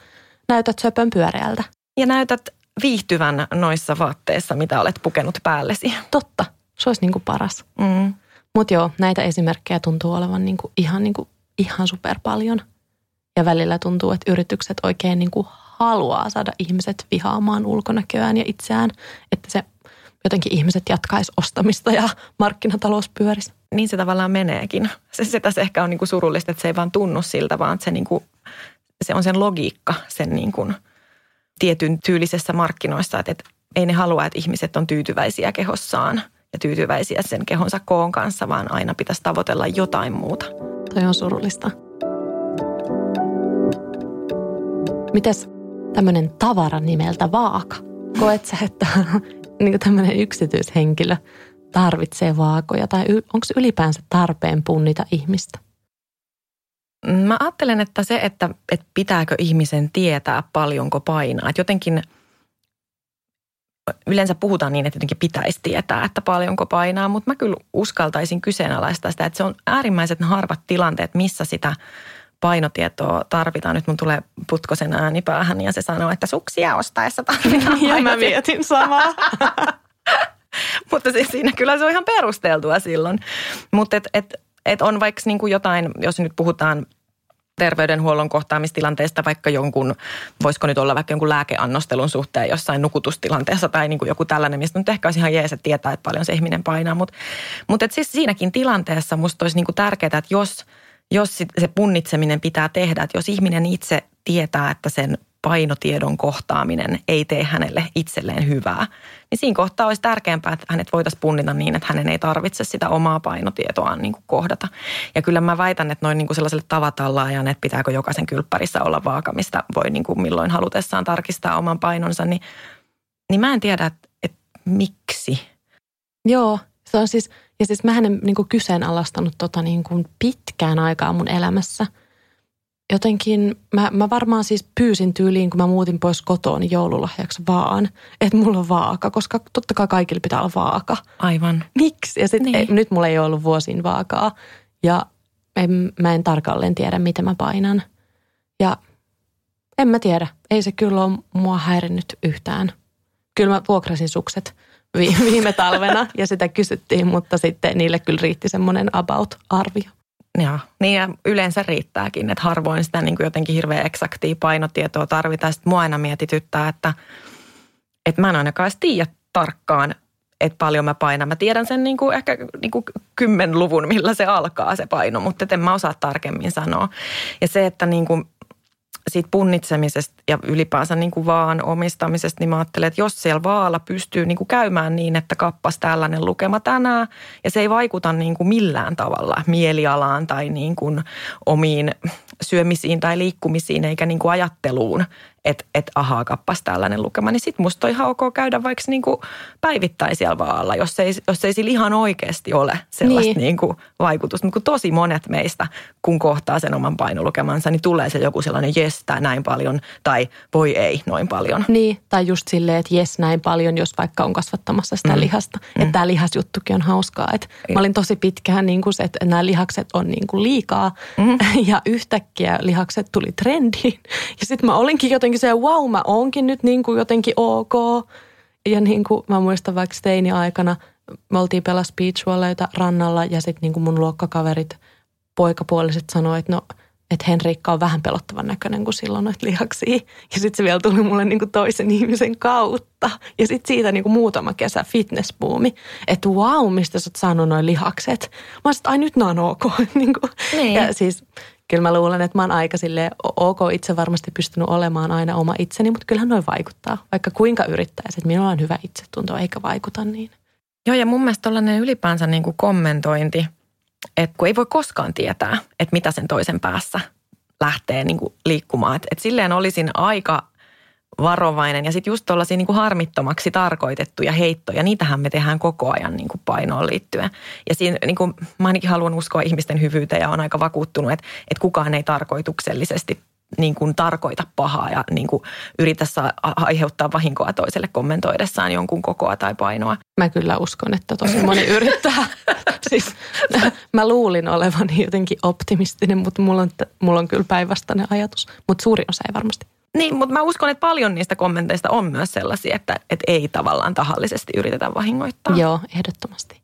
näytät söpön pyöreältä. Ja näytät viihtyvän noissa vaatteissa, mitä olet pukenut päällesi. Totta. Se olisi niin kuin paras. Mm. Mutta joo, näitä esimerkkejä tuntuu olevan niin kuin ihan, niin kuin, ihan super paljon. Ja välillä tuntuu, että yritykset oikein niin kuin haluaa saada ihmiset vihaamaan ulkonäköään ja itseään, että se jotenkin ihmiset jatkaisi ostamista ja markkinatalous pyörisi. Niin se tavallaan meneekin. Se, se tässä ehkä on niin kuin surullista, että se ei vaan tunnu siltä, vaan se, niin kuin, se on sen logiikka sen niin kuin tietyn tyylisessä markkinoissa, että, että ei ne halua, että ihmiset on tyytyväisiä kehossaan ja tyytyväisiä sen kehonsa koon kanssa, vaan aina pitäisi tavoitella jotain muuta. Toi on surullista. Mites tämmöinen tavara nimeltä vaaka. Koet sä, että niin tämmöinen yksityishenkilö tarvitsee vaakoja tai onko ylipäänsä tarpeen punnita ihmistä? Mä ajattelen, että se, että, että pitääkö ihmisen tietää paljonko painaa. Että jotenkin yleensä puhutaan niin, että jotenkin pitäisi tietää, että paljonko painaa, mutta mä kyllä uskaltaisin kyseenalaistaa sitä, että se on äärimmäiset harvat tilanteet, missä sitä painotietoa tarvitaan. Nyt mun tulee putkosen ääni päähän ja se sanoo, että suksia ostaessa tarvitaan Ja mä mietin samaa. Mutta siis siinä kyllä se on ihan perusteltua silloin. Mutta et, et, et on vaikka niin kuin jotain, jos nyt puhutaan terveydenhuollon kohtaamistilanteesta vaikka jonkun, voisiko nyt olla vaikka jonkun lääkeannostelun suhteen jossain nukutustilanteessa tai niin kuin joku tällainen, mistä nyt ehkä olisi ihan jees, että tietää, että paljon se ihminen painaa. Mutta mut siis siinäkin tilanteessa musta olisi niin kuin tärkeää, että jos – jos se punnitseminen pitää tehdä, että jos ihminen itse tietää, että sen painotiedon kohtaaminen ei tee hänelle itselleen hyvää, niin siinä kohtaa olisi tärkeämpää, että hänet voitaisiin punnita niin, että hänen ei tarvitse sitä omaa painotietoaan niin kuin kohdata. Ja kyllä mä väitän, että noin niin kuin sellaiselle tavatallaan, että pitääkö jokaisen kylppärissä olla vaaka, mistä voi niin kuin milloin halutessaan tarkistaa oman painonsa, niin, niin mä en tiedä, että, että miksi. Joo, se on siis, ja siis mä en niin kuin kyseenalaistanut tota niin kuin pitkään aikaa mun elämässä – jotenkin, mä, mä varmaan siis pyysin tyyliin, kun mä muutin pois kotoa, niin joululahjaksi vaan, että mulla on vaaka, koska totta kai kaikilla pitää olla vaaka. Aivan. Miksi? Ja sitten niin. nyt mulla ei ole ollut vuosiin vaakaa ja en, mä en tarkalleen tiedä, miten mä painan. Ja en mä tiedä, ei se kyllä ole mua häirinnyt yhtään. Kyllä mä vuokrasin sukset viime talvena ja sitä kysyttiin, mutta sitten niille kyllä riitti semmoinen about-arvio. Joo, niin ja yleensä riittääkin, että harvoin sitä niin kuin jotenkin hirveän eksaktia painotietoa tarvitaan. Sitten mua aina mietityttää, että, että mä en ainakaan tiedä tarkkaan, että paljon mä painan. Mä tiedän sen niin kuin ehkä niin kuin kymmenluvun, millä se alkaa se paino, mutta en mä osaa tarkemmin sanoa. Ja se, että niin kuin siitä punnitsemisesta ja ylipäänsä niin kuin vaan omistamisesta, niin mä ajattelen, että jos siellä vaalla pystyy niin kuin käymään niin, että kappas tällainen lukema tänään ja se ei vaikuta niin kuin millään tavalla mielialaan tai niin kuin omiin syömisiin tai liikkumisiin eikä niin kuin ajatteluun, että et ahaa kappas tällainen lukema, niin sitten musta on ihan ok käydä vaikka niinku päivittäin siellä vaalla, jos ei, jos ei sillä ihan oikeasti ole sellaista niin. niinku vaikutusta. Mutta tosi monet meistä, kun kohtaa sen oman painolukemansa, niin tulee se joku sellainen jes, tää näin paljon, tai voi ei, noin paljon. Niin, tai just silleen, että jes, näin paljon, jos vaikka on kasvattamassa sitä mm. lihasta. Mm. Että tämä lihasjuttukin on hauskaa. Et mä olin tosi pitkään niin kuin se, että nämä lihakset on niin kuin liikaa, mm. ja yhtäkkiä lihakset tuli trendiin. Ja sitten mä olinkin jotenkin jotenkin se, wow, mä oonkin nyt niin kuin jotenkin ok. Ja niin kuin mä muistan vaikka teini-aikana, me oltiin pelas beachvolleita rannalla ja sitten niin kuin mun luokkakaverit, poikapuoliset sanoivat, että no, että Henriikka on vähän pelottavan näköinen, kuin silloin noita lihaksia. Ja sitten se vielä tuli mulle niin kuin toisen ihmisen kautta. Ja sitten siitä niin kuin muutama kesä fitnessbuumi. Että wow, mistä sä oot saanut noin lihakset. Mä olisin, ai nyt ne on ok. niin kuin. Niin. Ja siis kyllä mä luulen, että mä oon aika sille ok itse varmasti pystynyt olemaan aina oma itseni, mutta kyllähän noin vaikuttaa. Vaikka kuinka yrittäisi, että minulla on hyvä itsetunto eikä vaikuta niin. Joo ja mun mielestä tollainen ylipäänsä niin kuin kommentointi, että kun ei voi koskaan tietää, että mitä sen toisen päässä lähtee niin kuin liikkumaan. Että, että silleen olisin aika varovainen ja sitten just tuollaisia niin harmittomaksi tarkoitettuja heittoja, niitähän me tehdään koko ajan niin kuin painoon liittyen. Ja siinä niin kuin, mä ainakin haluan uskoa ihmisten hyvyyteen ja on aika vakuuttunut, että, että kukaan ei tarkoituksellisesti niin kuin tarkoita pahaa ja niin kuin yritä saa aiheuttaa vahinkoa toiselle kommentoidessaan jonkun kokoa tai painoa. Mä kyllä uskon, että tosi moni yrittää. siis, mä luulin olevani jotenkin optimistinen, mutta mulla on, mulla on kyllä päinvastainen ajatus. Mutta suuri osa ei varmasti. Niin, mutta mä uskon, että paljon niistä kommenteista on myös sellaisia, että, että ei tavallaan tahallisesti yritetä vahingoittaa. Joo, ehdottomasti.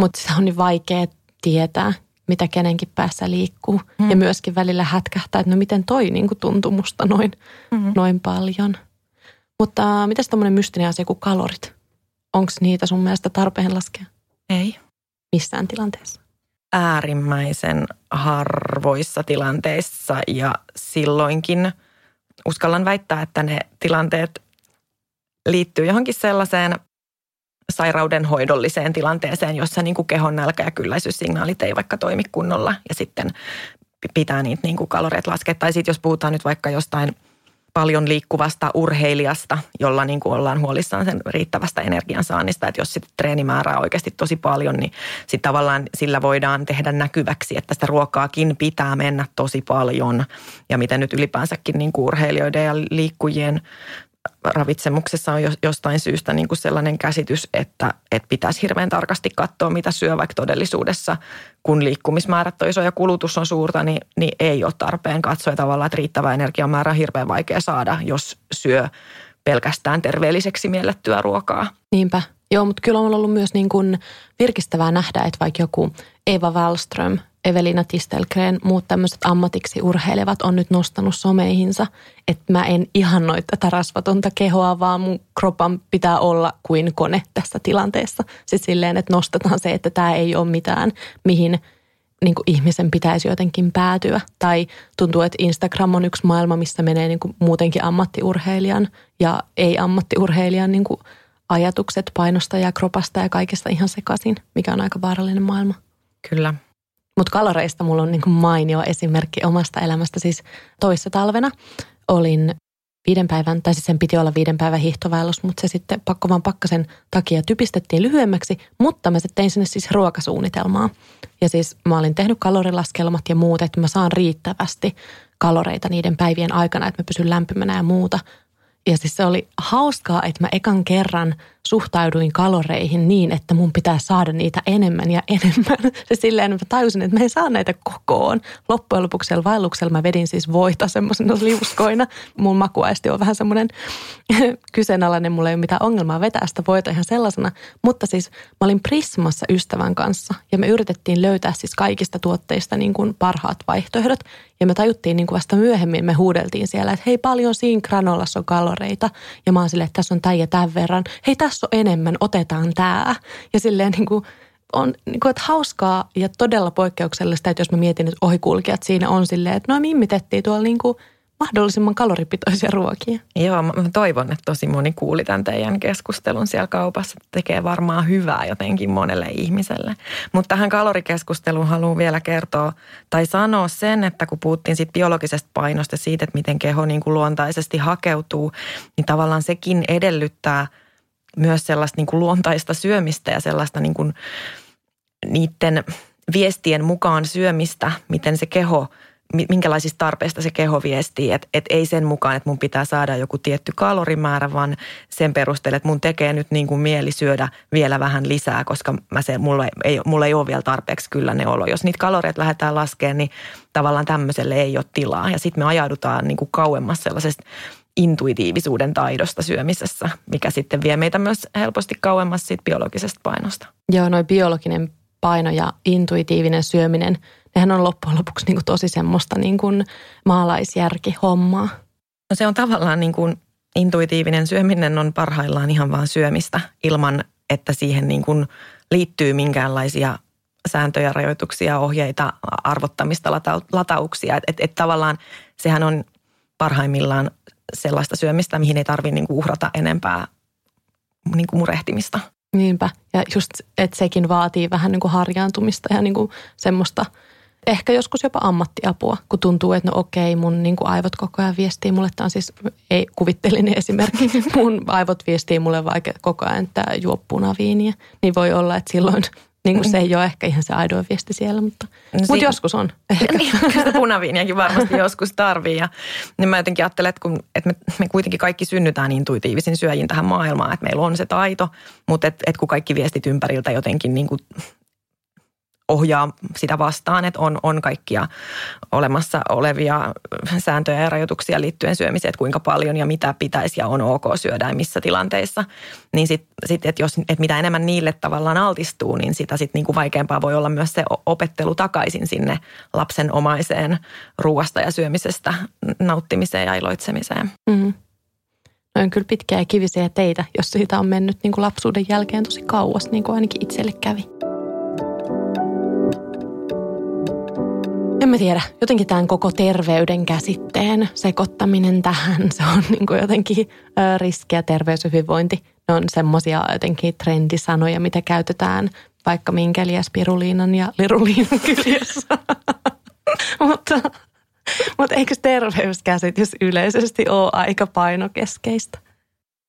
Mutta se on niin vaikea tietää, mitä kenenkin päässä liikkuu. Mm. Ja myöskin välillä hätkähtää, että no miten toi niin tuntuu musta noin, mm. noin paljon. Mutta mitä tämmöinen mystinen asia kuin kalorit? Onko niitä sun mielestä tarpeen laskea? Ei. Missään tilanteessa? Äärimmäisen harvoissa tilanteissa ja silloinkin – uskallan väittää, että ne tilanteet liittyy johonkin sellaiseen sairaudenhoidolliseen tilanteeseen, jossa niin kuin kehon nälkä- ja kylläisyyssignaalit ei vaikka toimi kunnolla ja sitten pitää niitä niin kuin kaloreet laskea. Tai sitten jos puhutaan nyt vaikka jostain – paljon liikkuvasta urheilijasta, jolla niin kuin ollaan huolissaan sen riittävästä energiansaannista. Että jos sitten treenimäärää oikeasti tosi paljon, niin sitten tavallaan sillä voidaan tehdä näkyväksi, että sitä ruokaakin pitää mennä tosi paljon. Ja miten nyt ylipäänsäkin niin kuin urheilijoiden ja liikkujien ravitsemuksessa on jostain syystä niin kuin sellainen käsitys, että, että pitäisi hirveän tarkasti katsoa, mitä syö, vaikka todellisuudessa, kun liikkumismäärät on iso ja kulutus on suurta, niin, niin ei ole tarpeen katsoa tavallaan, että riittävä energiamäärä on hirveän vaikea saada, jos syö pelkästään terveelliseksi miellettyä ruokaa. Niinpä. Joo, mutta kyllä on ollut myös niin kuin virkistävää nähdä, että vaikka joku Eva Wallström Evelina Tistelgren, muut tämmöiset ammatiksi urheilevat on nyt nostanut someihinsa, että mä en ihannoi tätä rasvatonta kehoa, vaan mun kropan pitää olla kuin kone tässä tilanteessa. Siis silleen, että nostetaan se, että tämä ei ole mitään, mihin niin kuin ihmisen pitäisi jotenkin päätyä. Tai tuntuu, että Instagram on yksi maailma, missä menee niin kuin muutenkin ammattiurheilijan ja ei-ammattiurheilijan niin kuin ajatukset painosta ja kropasta ja kaikesta ihan sekaisin, mikä on aika vaarallinen maailma. Kyllä. Mutta kaloreista mulla on niin kuin mainio esimerkki omasta elämästä. Siis toissa talvena olin viiden päivän, tai siis sen piti olla viiden päivän hiihtovaellus, mutta se sitten pakko vaan pakkasen takia typistettiin lyhyemmäksi, mutta mä sitten tein sinne siis ruokasuunnitelmaa. Ja siis mä olin tehnyt kalorilaskelmat ja muut, että mä saan riittävästi kaloreita niiden päivien aikana, että mä pysyn lämpimänä ja muuta. Ja siis se oli hauskaa, että mä ekan kerran suhtauduin kaloreihin niin, että mun pitää saada niitä enemmän ja enemmän. Se silleen, mä tajusin, että mä en saa näitä kokoon. Loppujen lopuksi vaelluksella mä vedin siis voita semmoisena liuskoina. Mun makuaisti on vähän semmoinen kyseenalainen, mulla ei ole mitään ongelmaa vetää sitä voita ihan sellaisena. Mutta siis mä olin Prismassa ystävän kanssa ja me yritettiin löytää siis kaikista tuotteista niin kuin parhaat vaihtoehdot. Ja me tajuttiin niin kuin vasta myöhemmin, me huudeltiin siellä, että hei paljon siinä granolassa on kaloreita. Ja mä oon silleen, että tässä on tämän ja tämän verran. Hei tässä on enemmän, otetaan tämä. Ja silleen niin kuin on niin kuin, että hauskaa ja todella poikkeuksellista, että jos mä mietin, että ohikulkijat siinä on silleen, että no mimmitettiin tuolla niin kuin – mahdollisimman kaloripitoisia ruokia. Joo, mä toivon, että tosi moni kuuli tämän teidän keskustelun siellä kaupassa. Tekee varmaan hyvää jotenkin monelle ihmiselle. Mutta tähän kalorikeskusteluun haluan vielä kertoa tai sanoa sen, että kun puhuttiin siitä biologisesta painosta siitä, että miten keho niin kuin luontaisesti hakeutuu, niin tavallaan sekin edellyttää myös sellaista niin kuin luontaista syömistä ja sellaista niin kuin niiden viestien mukaan syömistä, miten se keho – minkälaisista tarpeista se keho viestii. Että et ei sen mukaan, että mun pitää saada joku tietty kalorimäärä, vaan sen perusteella, että mun tekee nyt niin kuin mieli syödä vielä vähän lisää, koska mä se, mulla, ei, mulla ei ole vielä tarpeeksi kyllä ne olo. Jos niitä kaloreita lähdetään laskemaan, niin tavallaan tämmöiselle ei ole tilaa. Ja sitten me ajaudutaan niin kuin kauemmas sellaisesta intuitiivisuuden taidosta syömisessä, mikä sitten vie meitä myös helposti kauemmas siitä biologisesta painosta. Joo, noin biologinen paino ja intuitiivinen syöminen – nehän on loppujen lopuksi niin kuin tosi semmoista niin kuin maalaisjärkihommaa. No se on tavallaan niin kuin intuitiivinen syöminen on parhaillaan ihan vaan syömistä ilman, että siihen niin kuin liittyy minkäänlaisia sääntöjä, rajoituksia, ohjeita, arvottamista, latauksia. Että et, et tavallaan sehän on parhaimmillaan sellaista syömistä, mihin ei tarvitse niin uhrata enempää niin kuin murehtimista. Niinpä. Ja just, että sekin vaatii vähän niin kuin harjaantumista ja niin kuin semmoista – ehkä joskus jopa ammattiapua, kun tuntuu, että no okei, mun niin kuin aivot koko ajan viestii mulle. Tämä on siis ei kuvittelinen esimerkki. Mun aivot viestii mulle vaikka koko ajan, että juo punaviiniä. Niin voi olla, että silloin niin kuin se ei ole ehkä ihan se aidoa viesti siellä, mutta, no mutta si- joskus on. Ehkä. Niin, sitä punaviiniäkin varmasti joskus tarvii. Ja niin mä jotenkin ajattelen, että, kun, että me, me kuitenkin kaikki synnytään intuitiivisin syöjin tähän maailmaan, että meillä on se taito, mutta että, että kun kaikki viestit ympäriltä jotenkin niin kuin ohjaa sitä vastaan, että on, on kaikkia olemassa olevia sääntöjä ja rajoituksia liittyen syömiseen, että kuinka paljon ja mitä pitäisi ja on ok syödä ja missä tilanteissa. Niin sitten, sit, että jos, että mitä enemmän niille tavallaan altistuu, niin sitä sitten niinku vaikeampaa voi olla myös se opettelu takaisin sinne lapsen omaiseen ruuasta ja syömisestä nauttimiseen ja iloitsemiseen. Mm. No on kyllä pitkiä ja kivisiä teitä, jos siitä on mennyt niin kuin lapsuuden jälkeen tosi kauas, niin kuin ainakin itselle kävi. En mä tiedä, jotenkin tämän koko terveyden käsitteen sekoittaminen tähän, se on niin kuin jotenkin riski ja terveyshyvinvointi. Ne on semmoisia jotenkin trendisanoja, mitä käytetään vaikka minkeli ja spiruliinan ja liruliinan kyljessä. mutta, mutta eikö terveyskäsitys yleisesti ole aika painokeskeistä?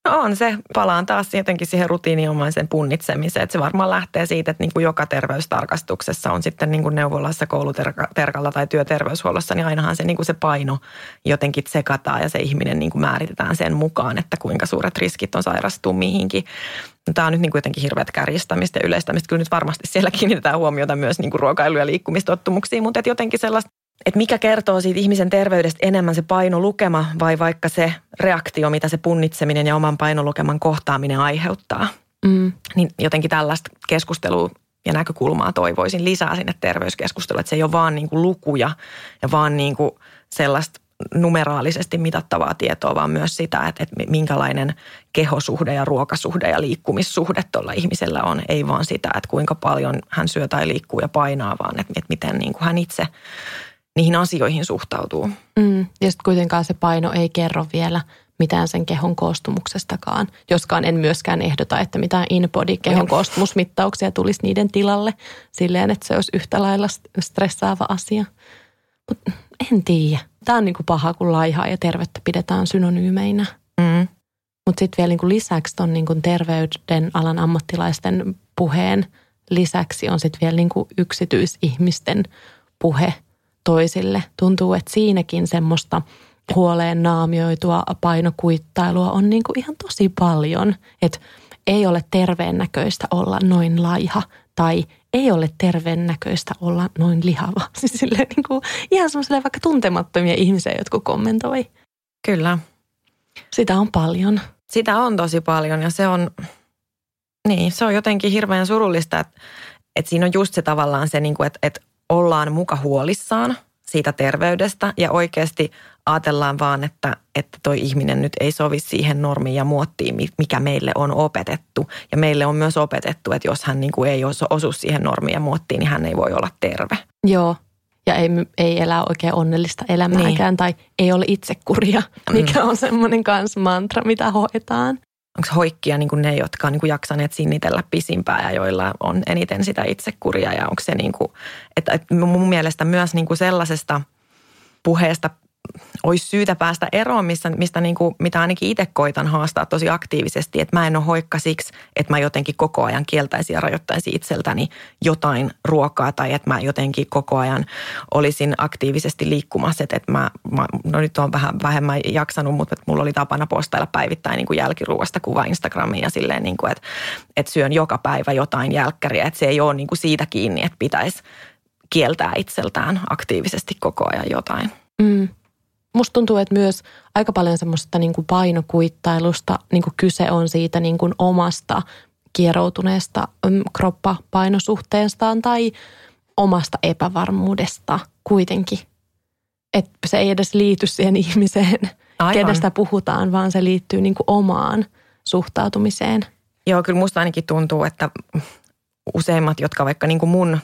No on se. Palaan taas jotenkin siihen rutiiniomaisen punnitsemiseen. Että se varmaan lähtee siitä, että niin kuin joka terveystarkastuksessa on sitten niin kuin neuvolassa, kouluterkalla tai työterveyshuollossa, niin ainahan se, niin kuin se paino jotenkin sekataan ja se ihminen niin kuin määritetään sen mukaan, että kuinka suuret riskit on sairastua mihinkin. Tämä on nyt niin kuin jotenkin hirveät kärjistämistä ja yleistämistä. Kyllä nyt varmasti siellä kiinnitetään huomiota myös niin kuin ruokailu- ja liikkumistottumuksiin, mutta että jotenkin sellaista että mikä kertoo siitä ihmisen terveydestä enemmän se painolukema vai vaikka se reaktio, mitä se punnitseminen ja oman painolukeman kohtaaminen aiheuttaa. Mm. Niin jotenkin tällaista keskustelua ja näkökulmaa toivoisin lisää sinne terveyskeskusteluun, että se ei ole vaan niin kuin lukuja ja vaan niin kuin sellaista numeraalisesti mitattavaa tietoa, vaan myös sitä, että, että minkälainen kehosuhde ja ruokasuhde ja liikkumissuhde tuolla ihmisellä on. Ei vaan sitä, että kuinka paljon hän syö tai liikkuu ja painaa, vaan että, että miten niin kuin hän itse niihin asioihin suhtautuu. Mm, ja sitten kuitenkaan se paino ei kerro vielä mitään sen kehon koostumuksestakaan. Joskaan en myöskään ehdota, että mitään in-body kehon koostumusmittauksia tulisi niiden tilalle silleen, että se olisi yhtä lailla stressaava asia. Mutta en tiedä. Tämä on niinku paha, kun laihaa ja tervettä pidetään synonyymeinä. Mm. Mutta sitten vielä niinku lisäksi tuon niinku terveyden alan ammattilaisten puheen lisäksi on sitten vielä niinku yksityisihmisten puhe toisille. Tuntuu, että siinäkin semmoista huoleen naamioitua painokuittailua on niinku ihan tosi paljon. Että ei ole terveen näköistä olla noin laiha tai ei ole terveen näköistä olla noin lihava. Siis silleen niin kuin, ihan semmoiselle vaikka tuntemattomia ihmisiä, jotka kommentoi. Kyllä. Sitä on paljon. Sitä on tosi paljon ja se on, niin, se on jotenkin hirveän surullista, että, että siinä on just se tavallaan se, niin kuin, että, että ollaan muka huolissaan siitä terveydestä ja oikeasti ajatellaan vaan, että, että toi ihminen nyt ei sovi siihen normiin ja muottiin, mikä meille on opetettu. Ja meille on myös opetettu, että jos hän niin kuin ei osu siihen normiin ja muottiin, niin hän ei voi olla terve. Joo, ja ei, ei elä oikein onnellista elämääkään niin. tai ei ole itsekuria, mikä mm. on semmoinen kans mantra, mitä hoetaan. Onko hoikkia niin kuin ne, jotka on niin jaksaneet sinnitellä pisimpää ja joilla on eniten sitä itsekuria ja onko se niin kuin, että, että mun mielestä myös niin kuin sellaisesta puheesta olisi syytä päästä eroon, missä, mistä niin kuin, mitä ainakin itse koitan haastaa tosi aktiivisesti, että mä en ole hoikka siksi, että mä jotenkin koko ajan kieltäisin ja rajoittaisin itseltäni jotain ruokaa tai että mä jotenkin koko ajan olisin aktiivisesti liikkumassa, että, että mä, mä, no nyt on vähän vähemmän jaksanut, mutta että mulla oli tapana postailla päivittäin niin kuin jälkiruuasta kuva Instagramiin ja silleen, niin kuin, että, että syön joka päivä jotain jälkkäriä, että se ei ole niin kuin siitä kiinni, että pitäisi kieltää itseltään aktiivisesti koko ajan jotain. Mm musta tuntuu, että myös aika paljon semmoista niin kuin painokuittailusta niin kuin kyse on siitä niin kuin omasta kieroutuneesta mm, kroppapainosuhteestaan tai omasta epävarmuudesta kuitenkin. Että se ei edes liity siihen ihmiseen, Aivan. kenestä puhutaan, vaan se liittyy niin kuin omaan suhtautumiseen. Joo, kyllä musta ainakin tuntuu, että useimmat, jotka vaikka niin kuin mun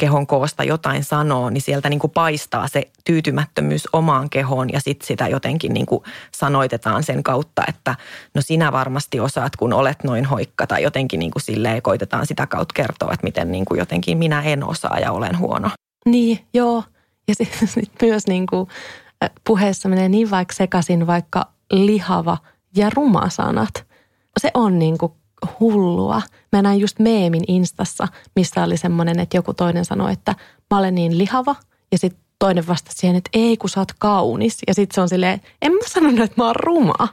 kehon koosta jotain sanoo, niin sieltä niin kuin paistaa se tyytymättömyys omaan kehoon ja sitten sitä jotenkin niin kuin sanoitetaan sen kautta, että no sinä varmasti osaat, kun olet noin hoikka tai jotenkin niin kuin silleen koitetaan sitä kautta kertoa, että miten niin kuin jotenkin minä en osaa ja olen huono. Niin, joo. Ja sitten sit myös niin kuin puheessa menee niin vaikka sekaisin vaikka lihava ja ruma sanat. Se on niin kuin hullua. Mä näin just meemin instassa, missä oli semmoinen, että joku toinen sanoi, että mä olen niin lihava. Ja sitten toinen vastasi siihen, että ei kun sä oot kaunis. Ja sitten se on silleen, en mä sanonut, että mä oon ruma.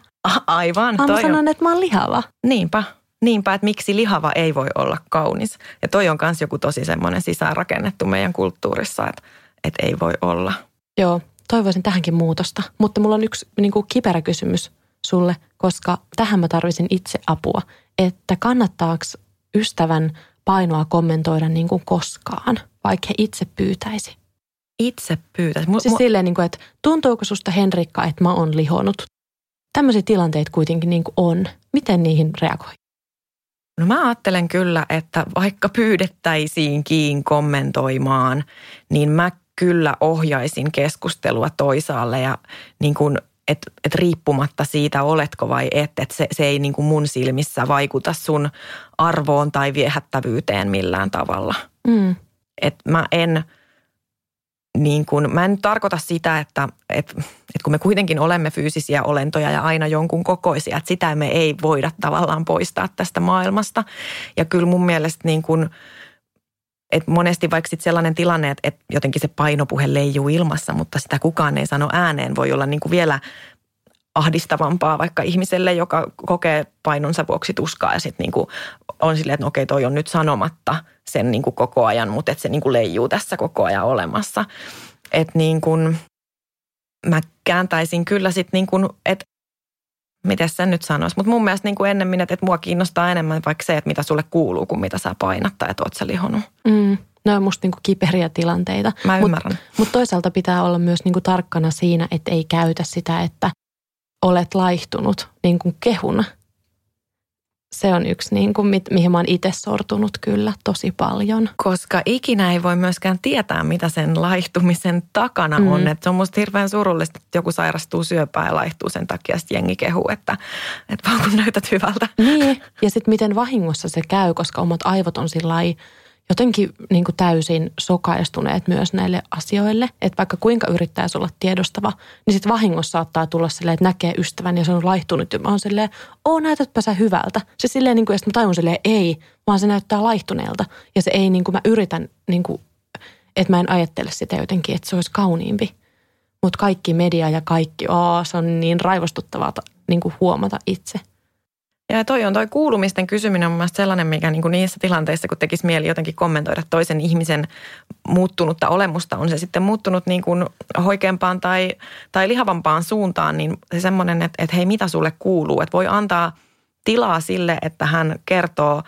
Aivan. Mä sanon, on... että mä oon lihava. Niinpä. Niinpä, että miksi lihava ei voi olla kaunis. Ja toi on myös joku tosi semmoinen sisäänrakennettu meidän kulttuurissa, että, että ei voi olla. Joo, toivoisin tähänkin muutosta. Mutta mulla on yksi niin kuin kiperä kysymys sulle, koska tähän mä tarvisin itse apua että kannattaako ystävän painoa kommentoida niin kuin koskaan, vaikka he itse pyytäisi. Itse pyytäisi? Siis silleen, niin kuin, että tuntuuko susta Henrikka, että mä oon lihonut? Tämmöisiä tilanteita kuitenkin niin kuin on. Miten niihin reagoi? No mä ajattelen kyllä, että vaikka pyydettäisiinkin kommentoimaan, niin mä kyllä ohjaisin keskustelua toisaalle ja niin kuin että et riippumatta siitä, oletko vai et, että se, se ei niin kuin mun silmissä vaikuta sun arvoon tai viehättävyyteen millään tavalla. Mm. Että mä en, niin kuin, mä en tarkoita sitä, että, että, että kun me kuitenkin olemme fyysisiä olentoja ja aina jonkun kokoisia, että sitä me ei voida tavallaan poistaa tästä maailmasta. Ja kyllä mun mielestä niin kuin – et monesti vaikka sit sellainen tilanne, että, että jotenkin se painopuhe leijuu ilmassa, mutta sitä kukaan ei sano ääneen, voi olla niin kuin vielä ahdistavampaa vaikka ihmiselle, joka kokee painonsa vuoksi tuskaa ja sitten niin on silleen, että no okei, toi on nyt sanomatta sen niin kuin koko ajan, mutta että se niin kuin leijuu tässä koko ajan olemassa. Että niin mä kääntäisin kyllä sitten niin kuin, että miten sen nyt sanoisi. Mutta mun mielestä niin kuin ennemmin, että, että mua kiinnostaa enemmän vaikka se, että mitä sulle kuuluu, kuin mitä sä painat tai että oot sä lihonut. Mm. Ne on musta niinku kiperiä tilanteita. Mä ymmärrän. Mutta mut toisaalta pitää olla myös niinku tarkkana siinä, että ei käytä sitä, että olet laihtunut niin kuin kehuna. Se on yksi, niin kuin, mihin mä oon itse sortunut kyllä tosi paljon. Koska ikinä ei voi myöskään tietää, mitä sen laihtumisen takana mm. on. Että se on musta hirveän surullista, että joku sairastuu syöpään ja laihtuu sen takia, että jengi kehuu, että, että vaan kun näytät hyvältä. Niin, ja sitten miten vahingossa se käy, koska omat aivot on sillä lailla jotenkin niin kuin täysin sokaistuneet myös näille asioille. Että vaikka kuinka yrittäisi olla tiedostava, niin sitten vahingossa saattaa tulla silleen, että näkee ystävän ja se on laihtunut. Ja mä oon silleen, oo näytätpä sä hyvältä. Se silleen, niin kuin, ja sitten mä tajun silleen, ei, vaan se näyttää laihtuneelta. Ja se ei, niin kuin mä yritän, niin kuin, että mä en ajattele sitä jotenkin, että se olisi kauniimpi. Mutta kaikki media ja kaikki, oo, se on niin raivostuttavaa niin kuin huomata itse – ja toi on toi kuulumisten kysyminen on mun sellainen, mikä niin kuin niissä tilanteissa, kun tekisi mieli jotenkin kommentoida toisen ihmisen muuttunutta olemusta, on se sitten muuttunut niin kuin hoikeampaan tai, tai lihavampaan suuntaan, niin se semmoinen, että, että hei mitä sulle kuuluu, että voi antaa tilaa sille, että hän kertoo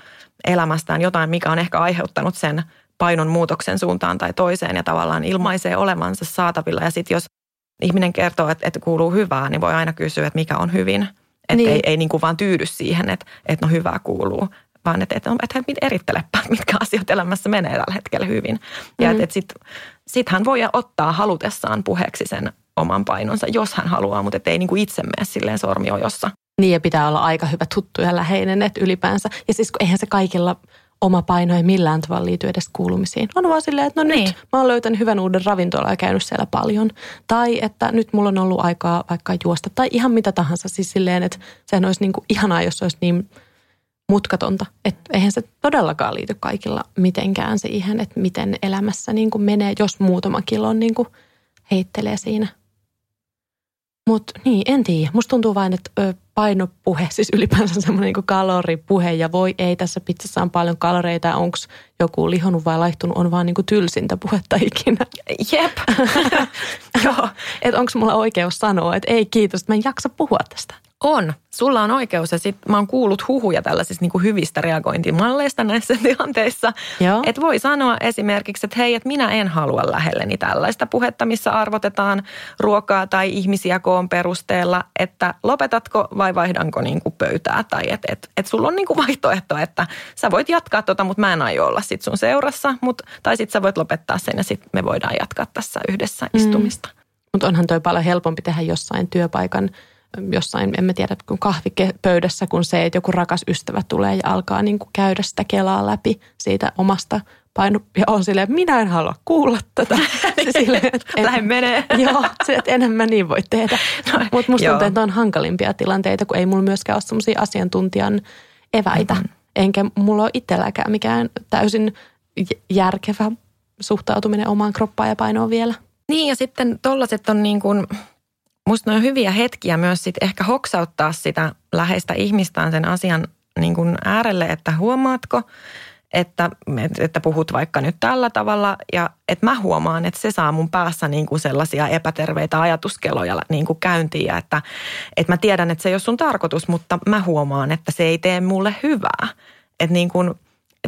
elämästään jotain, mikä on ehkä aiheuttanut sen painon muutoksen suuntaan tai toiseen ja tavallaan ilmaisee olevansa saatavilla. Ja sitten jos ihminen kertoo, että, että kuuluu hyvää, niin voi aina kysyä, että mikä on hyvin – että niin. ei, ei niin kuin vaan tyydy siihen, että, että no hyvää kuuluu, vaan että, että, että, että erittelepä, mitkä asiat elämässä menee tällä hetkellä hyvin. Ja mm. että, että sitten sit hän voi ottaa halutessaan puheeksi sen oman painonsa, jos hän haluaa, mutta ei niin kuin itse mene silleen sormiojossa. Niin ja pitää olla aika hyvä tuttu ja läheinen, että ylipäänsä. Ja siis eihän se kaikilla oma paino ei millään tavalla liity edes kuulumisiin. On vaan silleen, että no niin. nyt mä oon löytänyt hyvän uuden ravintolan ja käynyt siellä paljon. Tai että nyt mulla on ollut aikaa vaikka juosta tai ihan mitä tahansa. Siis silleen, että sehän olisi niin kuin ihanaa, jos se olisi niin mutkatonta. Että eihän se todellakaan liity kaikilla mitenkään siihen, että miten elämässä niin kuin menee, jos muutama kilon niin kuin heittelee siinä. Mutta niin, en tiedä. Musta tuntuu vain, että painopuhe, siis ylipäänsä semmoinen niin kaloripuhe ja voi ei, tässä pizzassa on paljon kaloreita, onko joku lihonnut vai laihtunut, on vaan niin kuin tylsintä puhetta ikinä. Jep. Joo. että onko mulla oikeus sanoa, että ei kiitos, että mä en jaksa puhua tästä. On. Sulla on oikeus ja sit mä oon kuullut huhuja tällaisista niin kuin hyvistä reagointimalleista näissä tilanteissa. Että voi sanoa esimerkiksi, että hei, että minä en halua lähelleni tällaista puhetta, missä arvotetaan ruokaa tai ihmisiä koon perusteella, että lopetatko vai vaihdanko niin kuin pöytää. Tai että et, et sulla on niin kuin vaihtoehto, että sä voit jatkaa tota, mutta mä en aio olla sit sun seurassa. Mut, tai sitten sä voit lopettaa sen ja sitten me voidaan jatkaa tässä yhdessä mm. istumista. Mutta onhan toi paljon helpompi tehdä jossain työpaikan – jossain, en mä tiedä, kun kahvipöydässä, kun se, että joku rakas ystävä tulee ja alkaa niin kuin käydä sitä kelaa läpi siitä omasta paino, ja on silleen, että minä en halua kuulla tätä. se silleen, että Lähden menee. joo, se, että enhän mä niin voi tehdä. No, Mutta musta tuntuu, että on hankalimpia tilanteita, kun ei mulla myöskään ole semmoisia asiantuntijan eväitä. Mm-hmm. Enkä mulla ole itselläkään mikään täysin järkevä suhtautuminen omaan kroppaan ja painoon vielä. Niin ja sitten tollaset on niin kuin, musta on hyviä hetkiä myös sit ehkä hoksauttaa sitä läheistä ihmistään sen asian niin kuin äärelle, että huomaatko, että, että puhut vaikka nyt tällä tavalla ja että mä huomaan, että se saa mun päässä niin kuin sellaisia epäterveitä ajatuskeloja niin kuin käyntiin että, että mä tiedän, että se ei ole sun tarkoitus, mutta mä huomaan, että se ei tee mulle hyvää. Että niin kuin,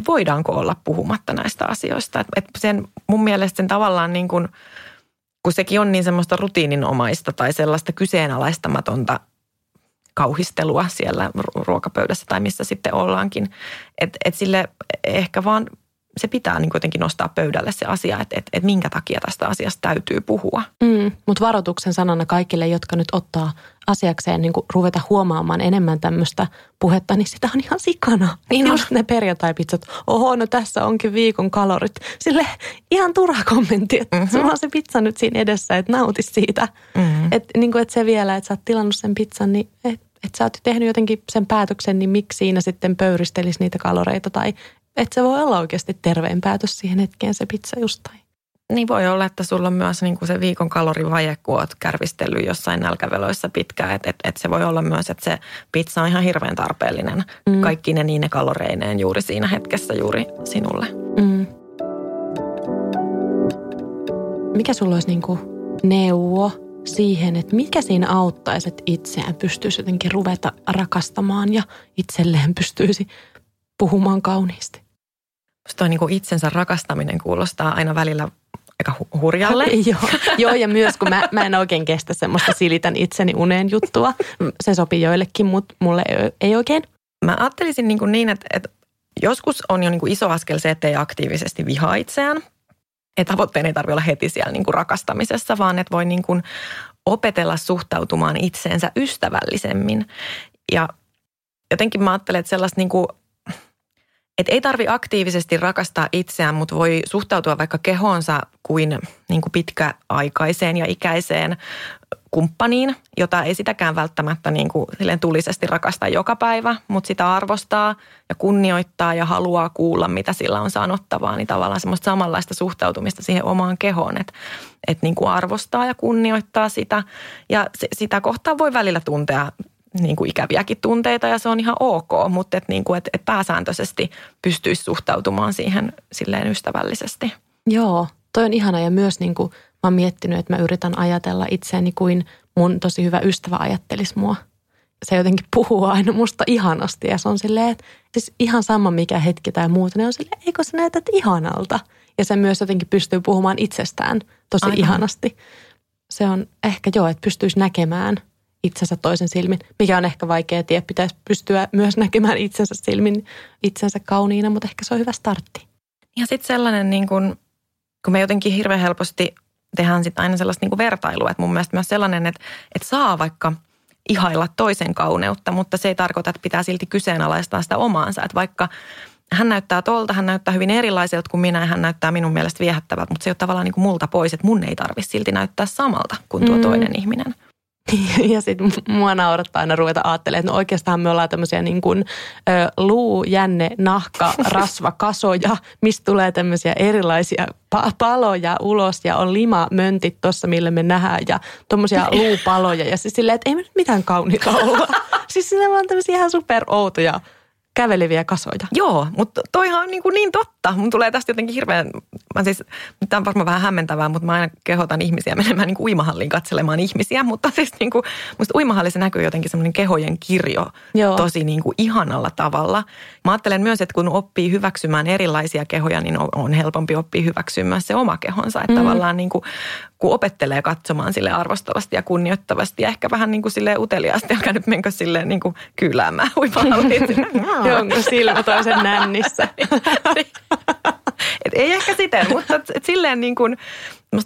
voidaanko olla puhumatta näistä asioista. Että sen, mun mielestä sen tavallaan niin kuin – kun sekin on niin semmoista rutiininomaista tai sellaista kyseenalaistamatonta kauhistelua siellä ruokapöydässä tai missä sitten ollaankin. Että et sille ehkä vaan se pitää niin kuitenkin nostaa pöydälle se asia, että, että, että minkä takia tästä asiasta täytyy puhua. Mm, mutta varoituksen sanana kaikille, jotka nyt ottaa asiakseen niin kuin ruveta huomaamaan enemmän tämmöistä puhetta, niin sitä on ihan sikana. Niin on. ne perjantai-pizzat, oho, no tässä onkin viikon kalorit. Sille ihan turha kommentti, että mm-hmm. sulla on se pizza nyt siinä edessä, että nauti siitä. Mm-hmm. Että niin et se vielä, että sä oot tilannut sen pizzan, niin et, että sä oot tehnyt jotenkin sen päätöksen, niin miksi siinä sitten pöyristelisi niitä kaloreita tai että se voi olla oikeasti terveen päätös siihen hetkeen se pizza justain. Niin voi olla, että sulla on myös niin kuin se viikon kalorivaje, kun oot kärvistellyt jossain nälkäveloissa pitkään. Että et, et se voi olla myös, että se pizza on ihan hirveän tarpeellinen. Mm. Kaikki ne niin ne kaloreineen juuri siinä hetkessä juuri sinulle. Mm. Mikä sulla olisi niin kuin neuvo siihen, että mikä siinä auttaisi, että itseään pystyisi jotenkin ruveta rakastamaan ja itselleen pystyisi puhumaan kauniisti? Toi niin kuin itsensä rakastaminen kuulostaa aina välillä aika hu- hurjalle. joo, joo, ja myös kun mä, mä en oikein kestä semmoista silitän itseni uneen juttua. Se sopii joillekin, mutta mulle ei, ei oikein. Mä ajattelisin niin, kuin niin että, että joskus on jo niin kuin iso askel se, että ei aktiivisesti vihaa itseään. Että tavoitteen ei tarvitse olla heti siellä niin kuin rakastamisessa, vaan että voi niin kuin opetella suhtautumaan itseensä ystävällisemmin. Ja jotenkin mä ajattelen, että sellaista niin kuin et ei tarvi aktiivisesti rakastaa itseään, mutta voi suhtautua vaikka kehoonsa kuin, niin kuin pitkäaikaiseen ja ikäiseen kumppaniin, jota ei sitäkään välttämättä niin kuin tulisesti rakasta joka päivä, mutta sitä arvostaa ja kunnioittaa ja haluaa kuulla, mitä sillä on sanottavaa, niin tavallaan semmoista samanlaista suhtautumista siihen omaan kehoon, että, että niin arvostaa ja kunnioittaa sitä. Ja sitä kohtaa voi välillä tuntea niin kuin ikäviäkin tunteita ja se on ihan ok, mutta että niin kuin, että, että pääsääntöisesti pystyisi suhtautumaan siihen silleen ystävällisesti. Joo, toi on ihana ja myös niin kuin mä oon miettinyt, että mä yritän ajatella itseäni kuin mun tosi hyvä ystävä ajattelisi mua. Se jotenkin puhuu aina musta ihanasti ja se on silleen, että siis ihan sama mikä hetki tai muuta, niin on silleen, eikö sä näytät ihanalta? Ja se myös jotenkin pystyy puhumaan itsestään tosi Aivan. ihanasti. Se on ehkä joo, että pystyisi näkemään – itsensä toisen silmin, mikä on ehkä vaikea tie. Pitäisi pystyä myös näkemään itsensä silmin itsensä kauniina, mutta ehkä se on hyvä startti. Ja sitten sellainen, niin kun, kun me jotenkin hirveän helposti tehdään sitten aina sellaista niin vertailua, että mun mielestä myös sellainen, että, että saa vaikka ihailla toisen kauneutta, mutta se ei tarkoita, että pitää silti kyseenalaistaa sitä omaansa. Että vaikka hän näyttää tolta, hän näyttää hyvin erilaiselta kuin minä ja hän näyttää minun mielestä viehättävältä, mutta se ei ole tavallaan niin kuin multa pois, että mun ei tarvitse silti näyttää samalta kuin tuo mm. toinen ihminen. Ja sitten mua naurattaa aina ruveta ajattelemaan, että no oikeastaan me ollaan tämmöisiä niin kuin ö, luu, jänne, nahka, rasva, kasoja, mistä tulee tämmöisiä erilaisia pa- paloja ulos ja on lima möntit tuossa, millä me nähdään ja tuommoisia luupaloja. Ja siis silleen, että ei me nyt mitään kauniita olla. siis ne on tämmöisiä ihan super outoja käveleviä kasoja. Joo, mutta toihan on niin, kuin niin totta. Mun tulee tästä jotenkin hirveän, mä siis, tämä on varmaan vähän hämmentävää, mutta mä aina kehotan ihmisiä menemään niin kuin uimahalliin katselemaan ihmisiä. Mutta siis niin kuin, musta uimahallissa näkyy jotenkin semmoinen kehojen kirjo Joo. tosi niin kuin ihanalla tavalla. Mä ajattelen myös, että kun oppii hyväksymään erilaisia kehoja, niin on, on helpompi oppia hyväksymään se oma kehonsa. Että mm. tavallaan niin kuin, kun opettelee katsomaan sille arvostavasti ja kunnioittavasti ja ehkä vähän niin kuin silleen uteliaasti, älkää nyt menkö silleen niin kuin kyläämään uimahalliin. Joo, silmä toisen nännissä. et ei ehkä siten, mutta et, et silleen niin kuin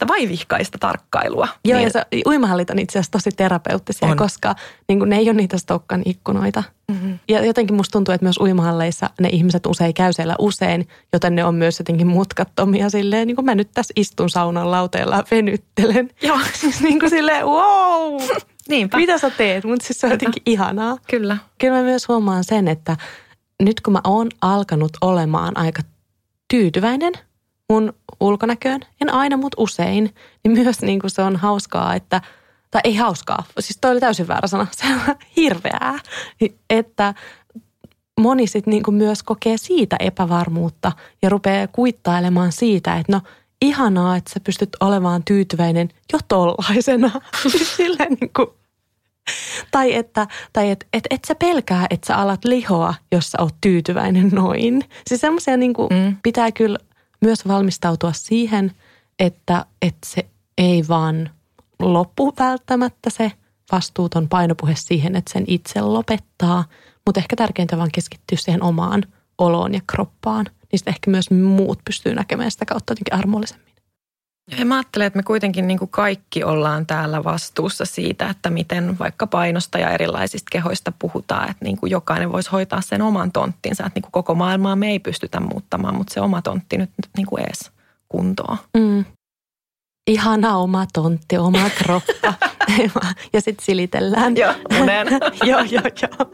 vaivihkaista tarkkailua. Joo, niin. ja se, uimahallit on itse asiassa tosi terapeuttisia, on. koska niin kuin ne ei ole niitä stokkan ikkunoita. Mm-hmm. Ja jotenkin musta tuntuu, että myös uimahalleissa ne ihmiset usein käy siellä usein, joten ne on myös jotenkin mutkattomia silleen, niin kuin mä nyt tässä istun saunan lauteella venyttelen. Joo. siis niin kuin silleen, wow! Niinpä. Mitä sä teet? Mutta siis se on jotenkin ihanaa. Kyllä. Kyllä mä myös huomaan sen, että nyt kun mä oon alkanut olemaan aika tyytyväinen mun ulkonäköön, en aina, mutta usein, niin myös niin kuin se on hauskaa, että, tai ei hauskaa, siis toi oli täysin väärä sana, se on hirveää, että moni sitten niin myös kokee siitä epävarmuutta ja rupeaa kuittailemaan siitä, että no ihanaa, että sä pystyt olemaan tyytyväinen jo tollaisena. Silleen niin kuin tai että tai et, et, et sä pelkää, että sä alat lihoa, jos sä oot tyytyväinen noin. Siis semmoisia niin mm. pitää kyllä myös valmistautua siihen, että, että se ei vaan loppu välttämättä se vastuuton painopuhe siihen, että sen itse lopettaa. Mutta ehkä tärkeintä vaan keskittyä siihen omaan oloon ja kroppaan. Niistä ehkä myös muut pystyy näkemään sitä kautta jotenkin armollisemmin. Ja mä ajattelen, että me kuitenkin niin kuin kaikki ollaan täällä vastuussa siitä, että miten vaikka painosta ja erilaisista kehoista puhutaan. Että niin kuin jokainen voisi hoitaa sen oman tonttinsa. Että niin kuin koko maailmaa me ei pystytä muuttamaan, mutta se oma tontti nyt niin kuin ees kuntoon. Mm. Ihana oma tontti, oma kroppa. ja sitten silitellään. Joo, monen. joo, joo, joo.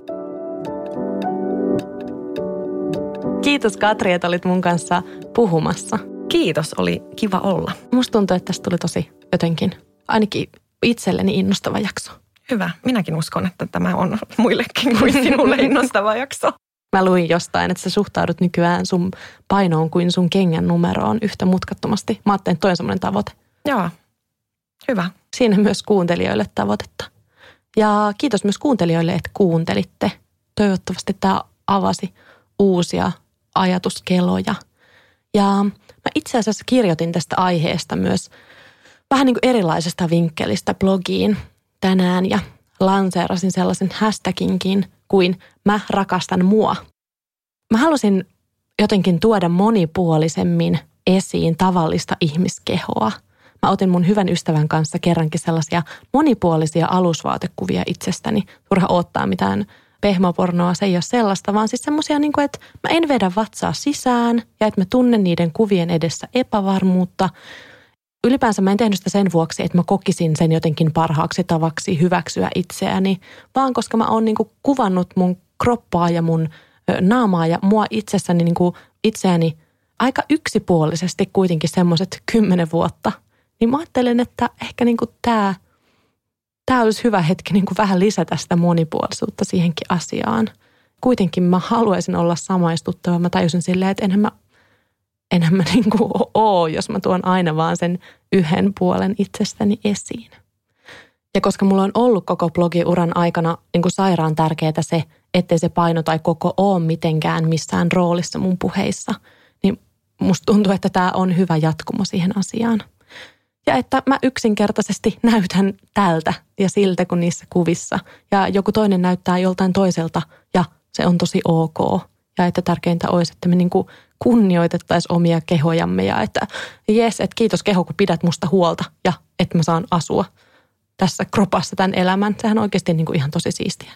Kiitos Katri, että olit mun kanssa puhumassa. Kiitos, oli kiva olla. Musta tuntuu, että tästä tuli tosi jotenkin, ainakin itselleni innostava jakso. Hyvä. Minäkin uskon, että tämä on muillekin kuin sinulle innostava jakso. Mä luin jostain, että sä suhtaudut nykyään sun painoon kuin sun kengän numeroon yhtä mutkattomasti. Mä ajattelin, että toi on semmoinen tavoite. Joo, hyvä. Siinä myös kuuntelijoille tavoitetta. Ja kiitos myös kuuntelijoille, että kuuntelitte. Toivottavasti tämä avasi uusia ajatuskeloja – Ja mä itse asiassa kirjoitin tästä aiheesta myös vähän niin kuin erilaisesta vinkkelistä blogiin tänään ja lanseerasin sellaisen hashtaginkin kuin mä rakastan mua. Mä halusin jotenkin tuoda monipuolisemmin esiin tavallista ihmiskehoa. Mä otin mun hyvän ystävän kanssa kerrankin sellaisia monipuolisia alusvaatekuvia itsestäni. Turha ottaa mitään pehmopornoa, se ei ole sellaista, vaan siis semmoisia, niin että mä en vedä vatsaa sisään ja että mä tunnen niiden kuvien edessä epävarmuutta. Ylipäänsä mä en tehnyt sitä sen vuoksi, että mä kokisin sen jotenkin parhaaksi tavaksi hyväksyä itseäni, vaan koska mä oon niin kuvannut mun kroppaa ja mun naamaa ja mua itsessäni niin kuin itseäni aika yksipuolisesti kuitenkin semmoiset kymmenen vuotta. Niin mä ajattelen, että ehkä niin kuin tämä, tämä olisi hyvä hetki niin kuin vähän lisätä sitä monipuolisuutta siihenkin asiaan. Kuitenkin mä haluaisin olla samaistuttava. Mä tajusin silleen, että enhän mä, enhän mä niin kuin ole, jos mä tuon aina vaan sen yhden puolen itsestäni esiin. Ja koska mulla on ollut koko blogiuran aikana niin kuin sairaan tärkeää se, ettei se paino tai koko ole mitenkään missään roolissa mun puheissa, niin musta tuntuu, että tämä on hyvä jatkumo siihen asiaan. Ja että mä yksinkertaisesti näytän tältä ja siltä kuin niissä kuvissa. Ja joku toinen näyttää joltain toiselta ja se on tosi ok. Ja että tärkeintä olisi, että me niinku kunnioitettaisiin omia kehojamme ja että jes, että kiitos keho, kun pidät musta huolta ja että mä saan asua tässä kropassa tämän elämän. Sehän on oikeasti niinku ihan tosi siistiä.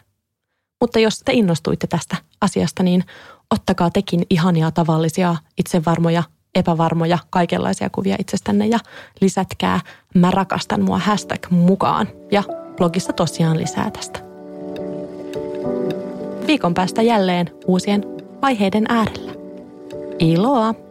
Mutta jos te innostuitte tästä asiasta, niin ottakaa tekin ihania tavallisia, itsevarmoja, epävarmoja, kaikenlaisia kuvia itsestänne ja lisätkää mä rakastan mua hashtag mukaan. Ja blogissa tosiaan lisää tästä. Viikon päästä jälleen uusien aiheiden äärellä. Iloa!